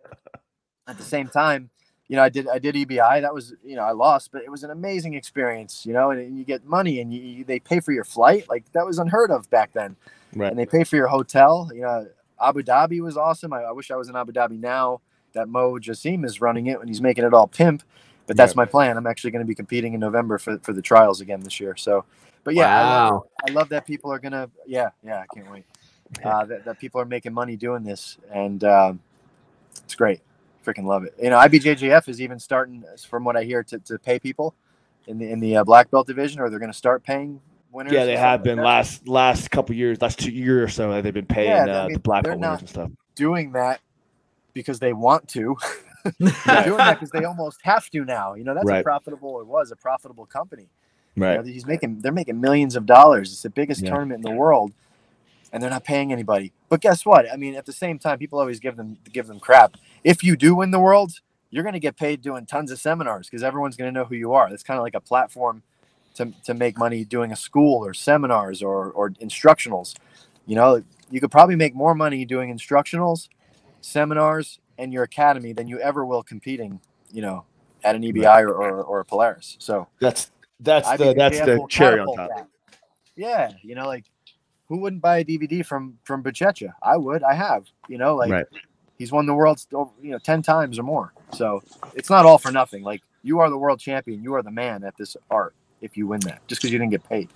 at the same time, you know, I did I did EBI. That was you know I lost, but it was an amazing experience. You know, and, and you get money and you, they pay for your flight. Like that was unheard of back then. Right. And they pay for your hotel. You know, Abu Dhabi was awesome. I, I wish I was in Abu Dhabi now. That Mo Jasim is running it and he's making it all pimp. But that's Yeah. my plan. I'm actually going to be competing in November for, for the trials again this year. So, but yeah, I love. I love that people are gonna. Yeah, yeah, I can't wait. Uh, that, that people are making money doing this, and um, it's great. Freaking love it. You know, IBJJF is even starting, from what I hear, to, to pay people in the in the uh, black belt division, or they're going to start paying winners. Yeah, they have stuff like been last last couple years, last two years or so. They've been paying Yeah, I uh, mean, the black belt winners and stuff. doing that because they want to. they're doing that because they almost have to now. You know, that's a profitable. It was a profitable company. You Right. know, he's making they're making millions of dollars. It's the biggest Yeah. tournament in the world, and they're not paying anybody. But guess what? I mean, at the same time, people always give them give them crap. If you do win the world, you're going to get paid doing tons of seminars because everyone's going to know who you are. That's kind of like a platform to, to make money doing a school or seminars or or instructionals. You know, you could probably make more money doing instructionals, seminars, and your academy than you ever will competing. You know, at an EBI or, or, or a Polaris. So That's that's I the that's the cherry on top. that. Yeah, you know, like who wouldn't buy a DVD from from Buchecha? I would. I have. You know, like Right. He's won the world, you know, ten times or more. So it's not all for nothing. Like you are the world champion. You are the man at this art. If you win that, just because you didn't get paid.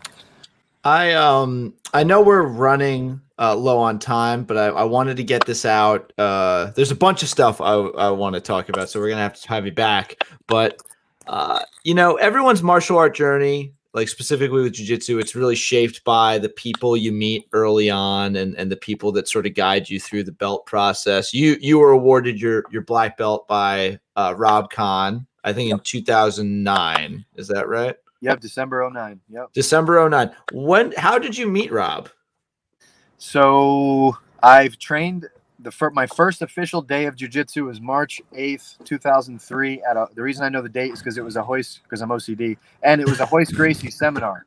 I um I know we're running uh, low on time, but I, I wanted to get this out. Uh, there's a bunch of stuff I, I want to talk about, so we're gonna have to have you back. But uh, you know, everyone's martial art journey, like specifically with jujitsu, it's really shaped by the people you meet early on and and the people that sort of guide you through the belt process. You you were awarded your your black belt by uh, Rob Kahn, I think in 2009. Is that right? Yep, December 09. Yep. December 09. When how did you meet Rob? So I've trained the fir- my first official day of jujitsu was March 8th, 2003. At a, the reason I know the date is because it was a hoist because I'm OCD, and it was a Royce Gracie seminar.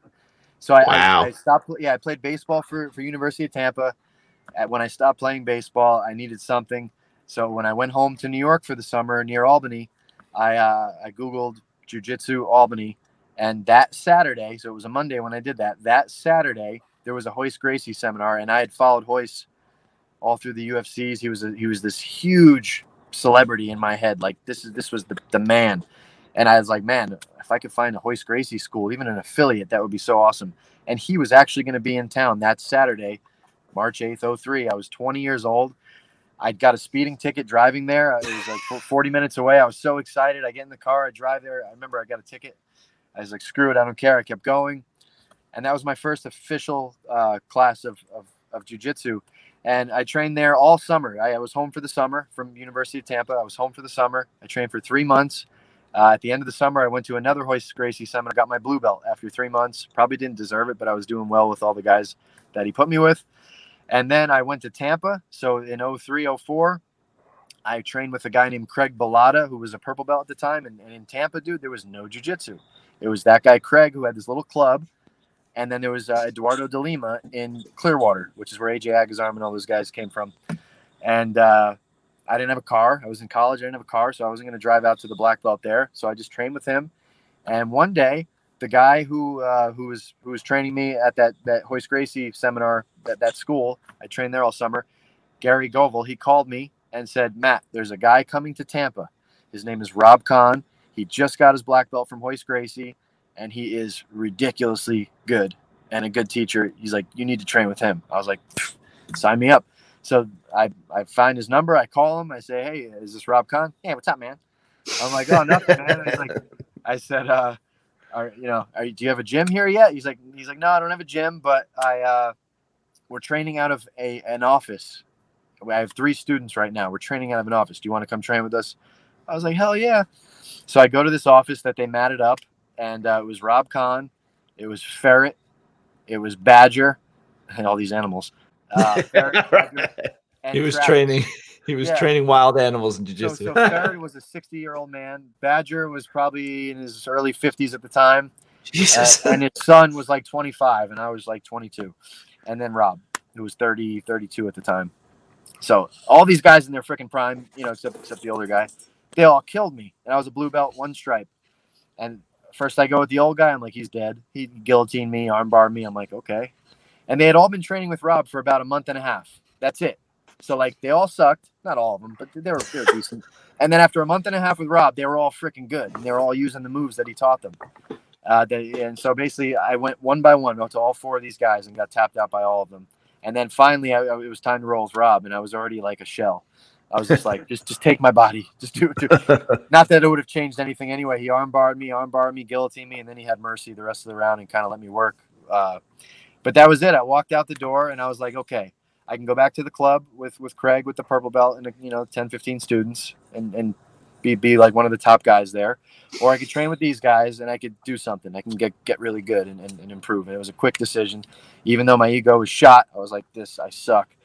So I, Wow. I, I stopped. Yeah, I played baseball for for University of Tampa. At, when I stopped playing baseball, I needed something. So when I went home to New York for the summer near Albany, I uh, I googled jujitsu Albany, and that Saturday, so it was a Monday when I did that. That Saturday, there was a Royce Gracie seminar, and I had followed Royce all through the UFCs. He was a, he was this huge celebrity in my head. Like this is this was the, the man, and I was like, man, if I could find a Royce Gracie school, even an affiliate, that would be so awesome. And he was actually going to be in town that Saturday, March eighth, 03. I was 20 years old. I'd got a speeding ticket driving there. It was like 40 minutes away. I was so excited. I get in the car, I drive there. I remember I got a ticket. I was like, screw it, I don't care. I kept going. And that was my first official uh, class of, of, of jujitsu. And I trained there all summer. I, I, was home for the summer from University of Tampa. I was home for the summer. I trained for three months. Uh, at the end of the summer, I went to another Royce Gracie seminar. Got my blue belt after three months. Probably didn't deserve it, but I was doing well with all the guys that he put me with. And then I went to Tampa. So in 03, 04, I trained with a guy named Craig Balata, who was a purple belt at the time. And, and in Tampa, dude, there was no jujitsu. It was that guy Craig who had this little club and then there was uh, Eduardo de Lima in Clearwater, which is where AJ Agazarm and all those guys came from. And uh, I didn't have a car. I was in college. I didn't have a car, so I wasn't going to drive out to the black belt there. So I just trained with him. And one day, the guy who uh, who was who was training me at that that Royce Gracie seminar at that school, I trained there all summer. Gary Govel, he called me and said, "Matt, there's a guy coming to Tampa. His name is Rob Kahn. He just got his black belt from Royce Gracie and he is ridiculously good and a good teacher. He's like, you need to train with him. I was like, sign me up. So I, I find his number. I call him. I say, hey, is this Rob Kahn? Yeah, what's up, man? I'm like, oh, nothing, man. He's like, I said, uh, are you know, are, do you have a gym here yet? He's like, he's like, no, I don't have a gym, but I, uh, we're training out of a an office. I have three students right now. We're training out of an office. Do you want to come train with us? I was like, hell yeah. So I go to this office that they matted up and uh, it was Rob Kahn, it was Ferret, it was Badger, and all these animals. Uh, Ferret, Badger, he was Travis. training. He was yeah. training wild animals in jiu-jitsu. So, so Ferret was a 60-year-old man. Badger was probably in his early 50s at the time. Jesus. Uh, and his son was like 25, and I was like 22. And then Rob, who was 30, 32 at the time. So all these guys in their freaking prime, you know, except except the older guy, they all killed me. And I was a blue belt, one stripe. And First, I go with the old guy. I'm like, he's dead. He guillotined me, armbar me. I'm like, okay. And they had all been training with Rob for about a month and a half. That's it. So like they all sucked, not all of them, but they were they were decent. And then after a month and a half with Rob, they were all freaking good, and they were all using the moves that he taught them. Uh, they, and so basically, I went one by one to all four of these guys and got tapped out by all of them. And then finally, I, it was time to roll with Rob, and I was already like a shell. I was just like, just just take my body, just do it. Not that it would have changed anything anyway. He armbarred me, armbarred me, guillotined me, and then he had mercy the rest of the round and kind of let me work. Uh, but that was it. I walked out the door and I was like, okay, I can go back to the club with with Craig with the purple belt and you know 10, 15 students and and be be like one of the top guys there, or I could train with these guys and I could do something. I can get get really good and, and, and improve. And it was a quick decision, even though my ego was shot. I was like, this I suck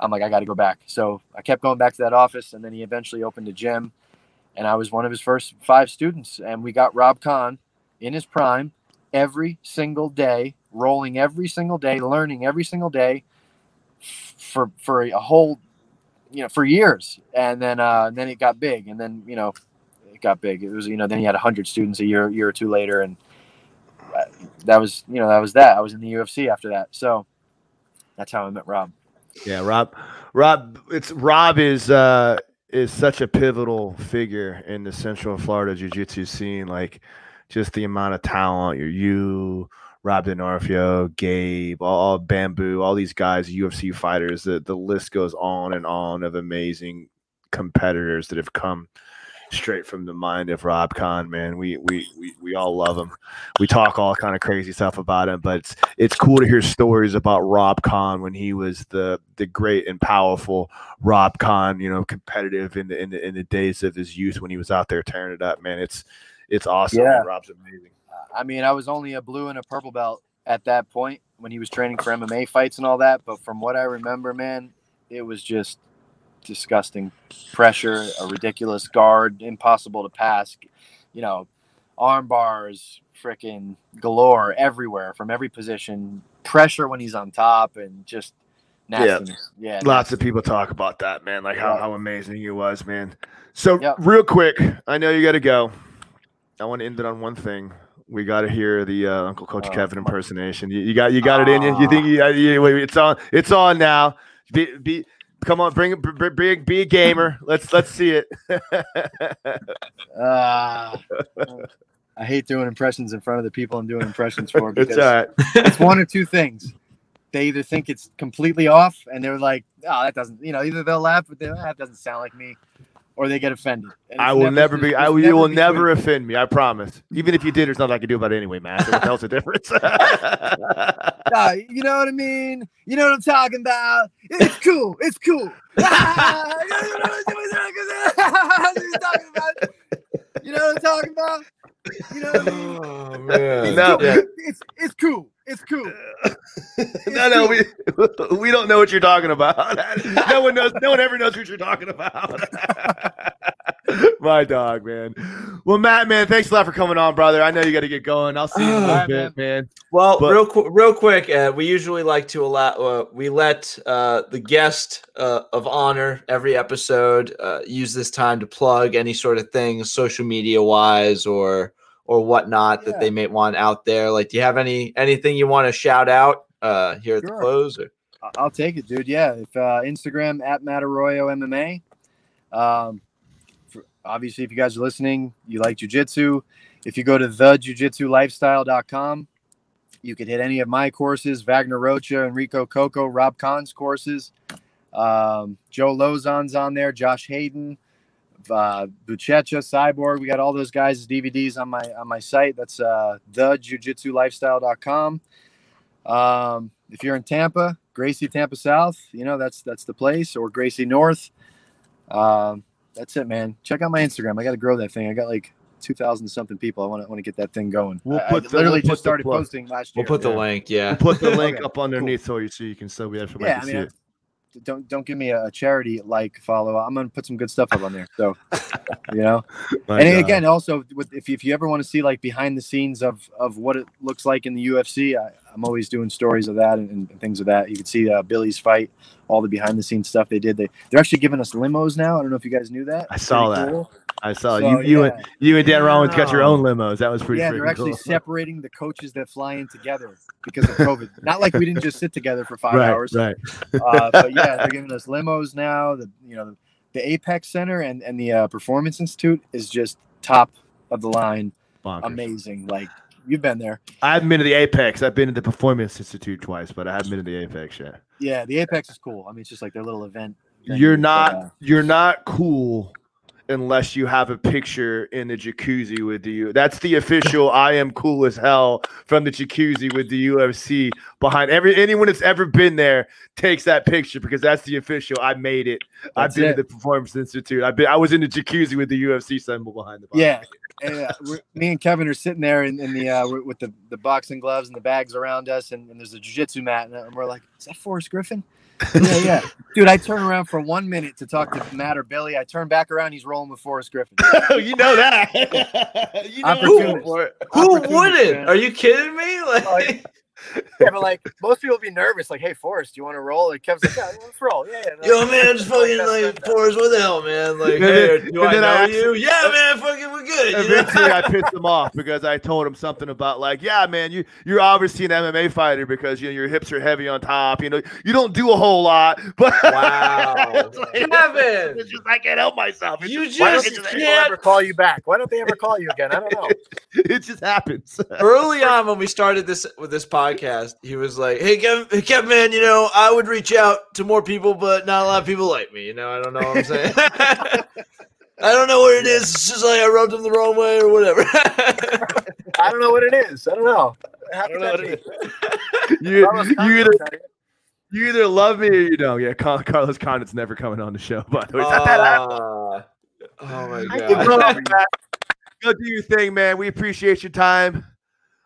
I'm like, I got to go back. So I kept going back to that office, and then he eventually opened a gym, and I was one of his first five students. And we got Rob Kahn in his prime every single day, rolling every single day, learning every single day for for a whole, you know, for years. And then uh, and then it got big, and then you know, it got big. It was you know, then he had hundred students a year year or two later, and uh, that was you know that was that. I was in the UFC after that, so that's how I met Rob. Yeah, Rob. Rob, it's Rob is uh is such a pivotal figure in the Central Florida Jiu-Jitsu scene. Like, just the amount of talent. You, Rob DiNarfio, Gabe, all, all Bamboo, all these guys, UFC fighters. The the list goes on and on of amazing competitors that have come straight from the mind of Rob Kahn, man. We we we, we all love him. We talk all kind of crazy stuff about him, but it's it's cool to hear stories about Rob Kahn when he was the the great and powerful Rob Kahn, you know, competitive in the in the in the days of his youth when he was out there tearing it up, man. It's it's awesome. Yeah. Rob's amazing. I mean, I was only a blue and a purple belt at that point when he was training for MMA fights and all that, but from what I remember, man, it was just disgusting pressure, a ridiculous guard, impossible to pass. You know, arm bars, freaking galore everywhere from every position. Pressure when he's on top, and just nastiness. Yeah, yeah lots of people talk about that, man. Like how, how amazing he was, man. So yep. real quick, I know you got to go. I want to end it on one thing. We got to hear the uh, Uncle Coach oh, Kevin impersonation. You, you, got you got it in you. You think you, you, it's on? It's on now. Be, be Come on, bring it. Be, be a gamer. Let's let's see it. uh, I hate doing impressions in front of the people I'm doing impressions for because it's, it's one or two things. They either think it's completely off and they're like, "Oh, that doesn't," you know, either they'll laugh, but ah, that doesn't sound like me, or they get offended. I will never, be. I will, you will never offend me. I promise. Even if you did, there's nothing I can do about it anyway, man. So what the difference? Nah, you know what I mean? You know what I'm talking about? It's cool. It's cool. you know what I'm talking about? You know what I mean? Oh man. No. Yeah. It's it's cool. It's cool. no, no, we we don't know what you're talking about. No one knows. No one ever knows what you're talking about. My dog, man. Well, Matt, man, thanks a lot for coming on, brother. I know you got to get going. I'll see you in a little bit, man. Well, But- real quick, real quick, uh, we usually like to allow uh, we let uh, the guest uh, of honor every episode uh, use this time to plug any sort of things, social media wise or or whatnot that they may want out there. Like, do you have any anything you want to shout out uh, here at the close? Or? I'll take it, dude. Yeah, if uh, Instagram at Matt Arroyo MMA. Um, for, obviously, if you guys are listening, you like jujitsu. If you go to thejujitsulifestyle.com, you could hit any of my courses: Wagner Rocha, Enrico Cocco, Rob Kahn's courses. Um, Joe Lauzon's on there, Josh Hayden, uh, Buchecha, Cyborg. We got all those guys' DVDs on my on my site. That's uh, thejujitsulifestyle.com. Um, if you're in Tampa, Gracie Tampa South, you know that's that's the place, or Gracie North. Um, that's it, man. Check out my Instagram. I got to grow that thing. I got like two thousand something people. I want to want to get that thing going. We'll I- I put the- literally we'll just the started posting last year. We'll year. put the yeah. link. Yeah. We'll put the link Okay, up underneath so you so you can still be there for yeah, I to see mean, it. Don't don't give me a, charity like follow. I'm gonna put some good stuff up on there. So, you know. My and God. again, also, with, if, you, if you ever want to see like behind the scenes of of what it looks like in the UFC, I, I'm always doing stories of that and, and things of that. You can see uh, Billy's fight, all the behind the scenes stuff they did. They they're actually giving us limos now. I don't know if you guys knew that. I saw that. cool. I saw So, you. You yeah. and you and Dan Rollins got your own limos. That was pretty. yeah, they're actually cool. separating the coaches that fly in together because of COVID. Not like we didn't just sit together for five right, hours. right. Uh, but yeah, they're giving us limos now. The you know the Apex Center and and the uh, Performance Institute is just top of the line, Bonkers. amazing. Like you've been there. I haven't been to the Apex. I've been to the Performance Institute twice, but I haven't been to the Apex yet. Yeah, the Apex is cool. I mean, it's just like their little event. venue, You're but, not uh, you're not cool unless you have a picture in the jacuzzi with you. That's the official I am cool as hell from the jacuzzi with the UFC behind every anyone that's ever been there takes that picture because that's the official. I made it. I've been it. to the Performance Institute. I've been I was in the jacuzzi with the UFC symbol behind the box. yeah. We're- me and Kevin are sitting there in, in the uh, with the, the boxing gloves and the bags around us, and, and there's a jiu-jitsu mat, and, and we're like, "Is that Forrest Griffin?" Yeah, yeah, dude. I turn around for one minute to talk to Matt or Billy. I turn back around, he's rolling with Forrest Griffin. Oh, you know that. you know Opportunist. for it. Who wouldn't? man. Are you kidding me? Like, Oh, yeah. yeah, but like most people be nervous, like, "Hey, Forrest, do you want to roll?" Like Kevin's like, "Yeah, let's roll." Yeah, yeah. yo, man, just fucking like Forrest, what the hell, man? Like, And hey, do and I know I you? Yeah, man, fucking, we're good. you know? Eventually, I pissed him off because I told him something about like, yeah, man, you you're obviously an MMA fighter because you know your hips are heavy on top. You know, you don't do a whole lot, but Wow. It's like- Kevin! it's just I can't help myself. It You just, Why don't just these it, people can't ever call you back? Why don't they ever call you again? I don't know. it just happens. early on when we started this with this podcast, he was like, "Hey, Kevin, Kevin, man, you know, I would reach out to more people, but not a lot of people like me. You know, I don't know what I'm saying. I don't know what it is. It's just like I rubbed them the wrong way or whatever. I don't know what it is. I don't know. How I don't know what it you, you either you either love me or you don't. Yeah, Carlos Condit's never coming on the show. By the way, It's not that loud. Uh, oh my god. think Go, so. go do your thing, man. We appreciate your time.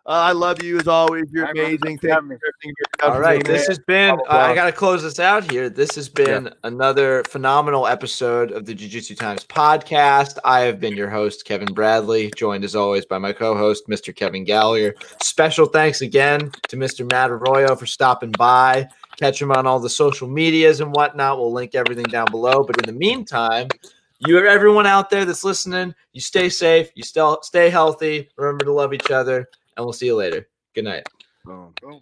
Uh, I love you as always. You're amazing. brother. Thank you having me. for everything you've done All for right, me, this has been. Uh, I got to close this out here. This has been another phenomenal episode of the Jiu Jitsu Times podcast. I have been your host, Kevin Bradley, joined as always by my co host, Mr. Kevin Gallagher. Special thanks again to Mr. Matt Arroyo for stopping by. Catch him on all the social medias and whatnot. We'll link everything down below. But in the meantime, you everyone out there that's listening, you stay safe, you still stay healthy. Remember to love each other, and we'll see you later. Good night. Boom. Boom.